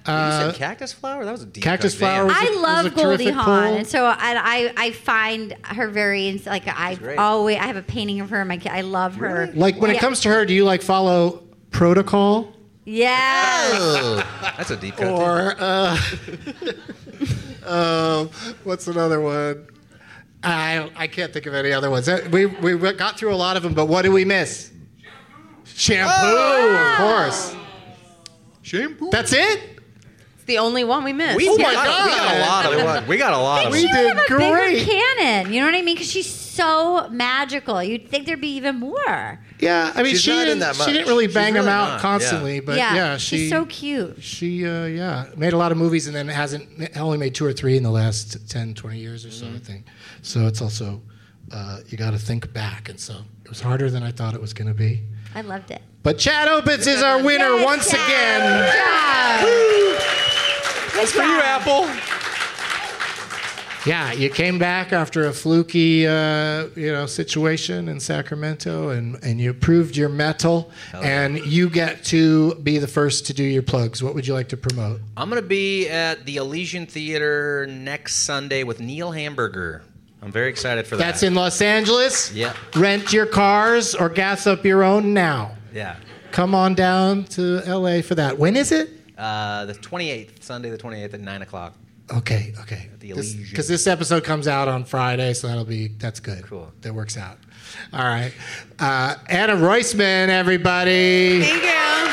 Okay. you Uh, said Cactus Flower? That was a deep Cactus cut Flower band. was a- I was a love Goldie Hawn, pull. and so I, I I find her very ins- like I always I have a painting of her. in My I love her. like when it comes to her, do you like follow protocol Yes. That's a deep cut. or uh, uh, what's another one? I I can't think of any other ones. Uh, We we got through a lot of them, but what do we miss? Shampoo, of course. Shampoo. That's it. It's the only one we missed. we, Oh my got, we got a lot of them. We got a lot of We them. She did have a great. bigger canon. You know what I mean? Because she's so magical. You'd think there'd be even more. Yeah, I mean, She's she not didn't, that she didn't really She's bang them out not, constantly, but yeah, yeah, she she's so cute. she uh, yeah made a lot of movies and then hasn't only made two or three in the last 10 20 years or so Mm-hmm. i think so it's also uh, you got to think back and so it was harder than i thought it was going to be I loved it. but chad opitz is our winner Yes, once Chad. again That's for you, Apple. yeah you came back after a fluky uh, you know situation in sacramento and, and you proved your metal and you get to be the first to do your plugs what would you like to promote I'm going to be at the Elysian Theater next Sunday with Neil Hamburger. I'm very excited for that. That's in Los Angeles. Yeah. Rent your cars or gas up your own now. Yeah. Come on down to LA for that. When is it? Uh, the 28th, Sunday the 28th at 9 o'clock. Okay, okay. the Because Elysian. this, episode comes out on Friday, so that'll be that's good. Cool. That works out. All right. Uh, Anna Roisman, everybody. Thank you.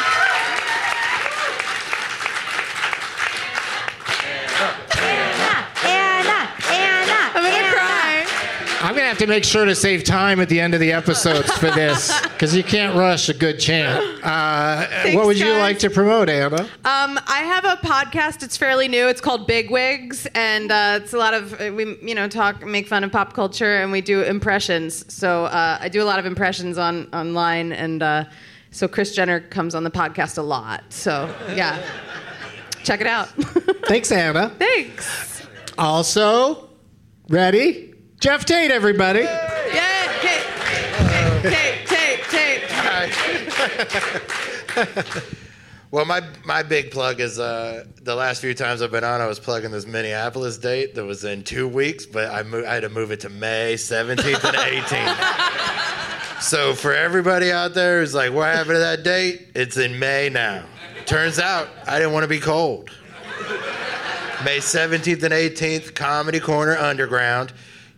Have to make sure to save time at the end of the episodes for this because you can't rush a good chant. Uh, what would you guys. like to promote, Anna? Um, I have a podcast. It's fairly new. It's called Big Wigs, and uh, it's a lot of uh, we, you know, talk, make fun of pop culture, and we do impressions. So uh, I do a lot of impressions on online, and uh, so Kris Jenner comes on the podcast a lot. So yeah, check it out. Thanks, Anna. Thanks. Also, ready? Geoff Tate, everybody. Yeah, Tate, Tate, Tate. tape. Well, my my big plug is uh, the last few times I've been on, I was plugging this Minneapolis date that was in two weeks, but I, mo- I had to move it to May 17th and 18th. so for everybody out there who's like, what happened to that date? It's in May now. Turns out I didn't want to be cold. May 17th and 18th, Comedy Corner Underground.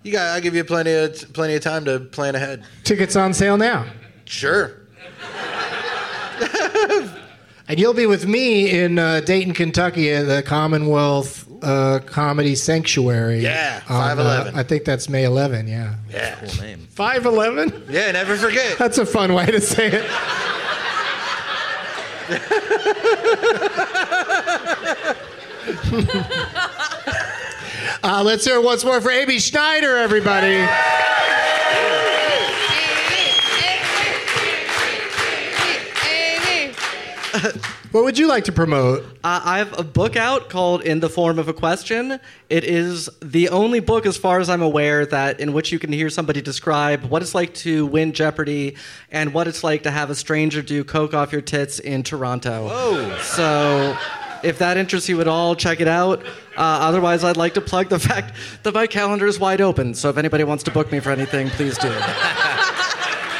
You got, I'll give you plenty of plenty of time to plan ahead. Tickets on sale now. Sure. And you'll be with me in uh, Dayton, Kentucky at the Commonwealth uh, Comedy Sanctuary. Yeah, on, 511. I think that's May 11, yeah. Yeah. Cool name. 511? Yeah, never forget. That's a fun way to say it. uh, let's hear it once more for Amy Schneider, everybody. What would you like to promote? Uh, I have a book out called "In the Form of a Question." It is the only book, as far as I'm aware, that in which you can hear somebody describe what it's like to win Jeopardy and what it's like to have a stranger do coke off your tits in Toronto. Whoa! So, if that interests you at all, check it out. Uh, otherwise, I'd like to plug the fact that my calendar is wide open. So, if anybody wants to book me for anything, please do.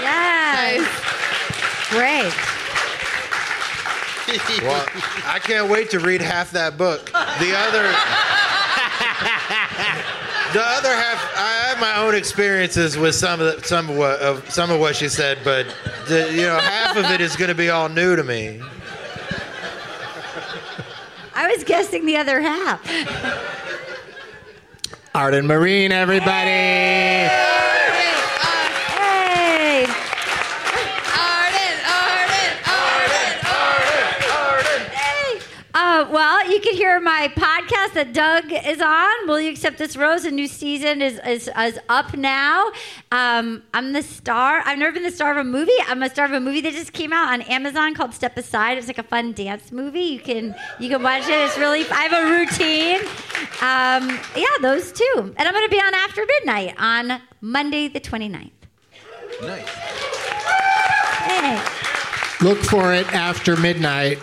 Yes. Great. Well, I can't wait to read half that book. The other, the other half, I have my own experiences with some of the, some of what of some of what she said, but the, you know, half of it is going to be all new to me. I was guessing the other half. Arden Myrin, everybody. Hey. Can hear hear my podcast that Doug is on, Will You Accept This Rose? A new season is, is, is up now. Um, I'm the star. I've never been the star of a movie. I'm a star of a movie that just came out on Amazon called Step Aside. It's like a fun dance movie. You can you can watch it. It's really. I have a routine. Um, yeah, those two. And I'm going to be on After Midnight on Monday the 29th. Nice. Hey. Look for it after midnight.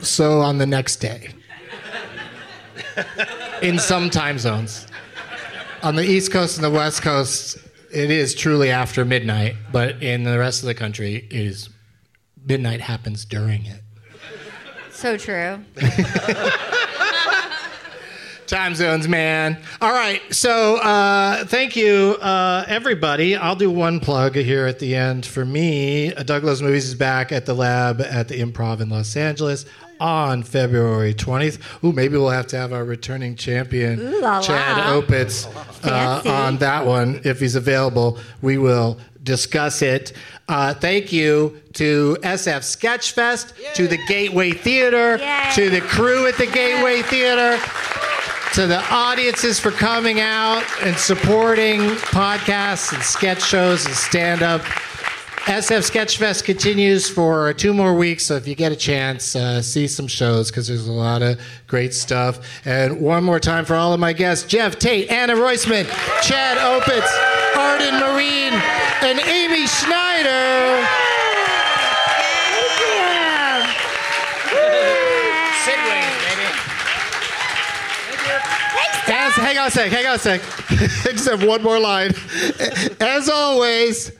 So on the next day. In some time zones. On the East Coast and the West Coast, it is truly after midnight, but in the rest of the country, it is midnight happens during it. So true. Time zones, man. All right, so uh, thank you, uh, everybody. I'll do one plug here at the end. For me, Doug Loves Movies is back at the lab at the Improv in Los Angeles on February 20th. Ooh, maybe we'll have to have our returning champion, Ooh la la. Chad Opitz, uh, on that one. If he's available, we will discuss it. Uh, thank you to SF Sketchfest, to the Gateway Theater, Yay. to the crew at the Gateway Theater to the audiences for coming out and supporting podcasts and sketch shows and stand up. SF Sketchfest continues for two more weeks, so if you get a chance, uh, see some shows because there's a lot of great stuff. And one more time for all of my guests Geoff Tate, Anna Roisman, Chad Opitz, Arden Myrin, and Amy Schneider. As, hang on a sec, hang on a sec. I just have one more line. As always,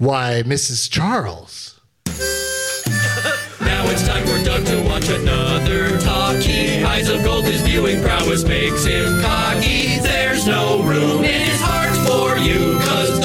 why, Mrs. Charles? Now it's time for Doug to watch another talkie. Eyes of gold, his viewing prowess makes him cocky. There's no room in his heart for you, cause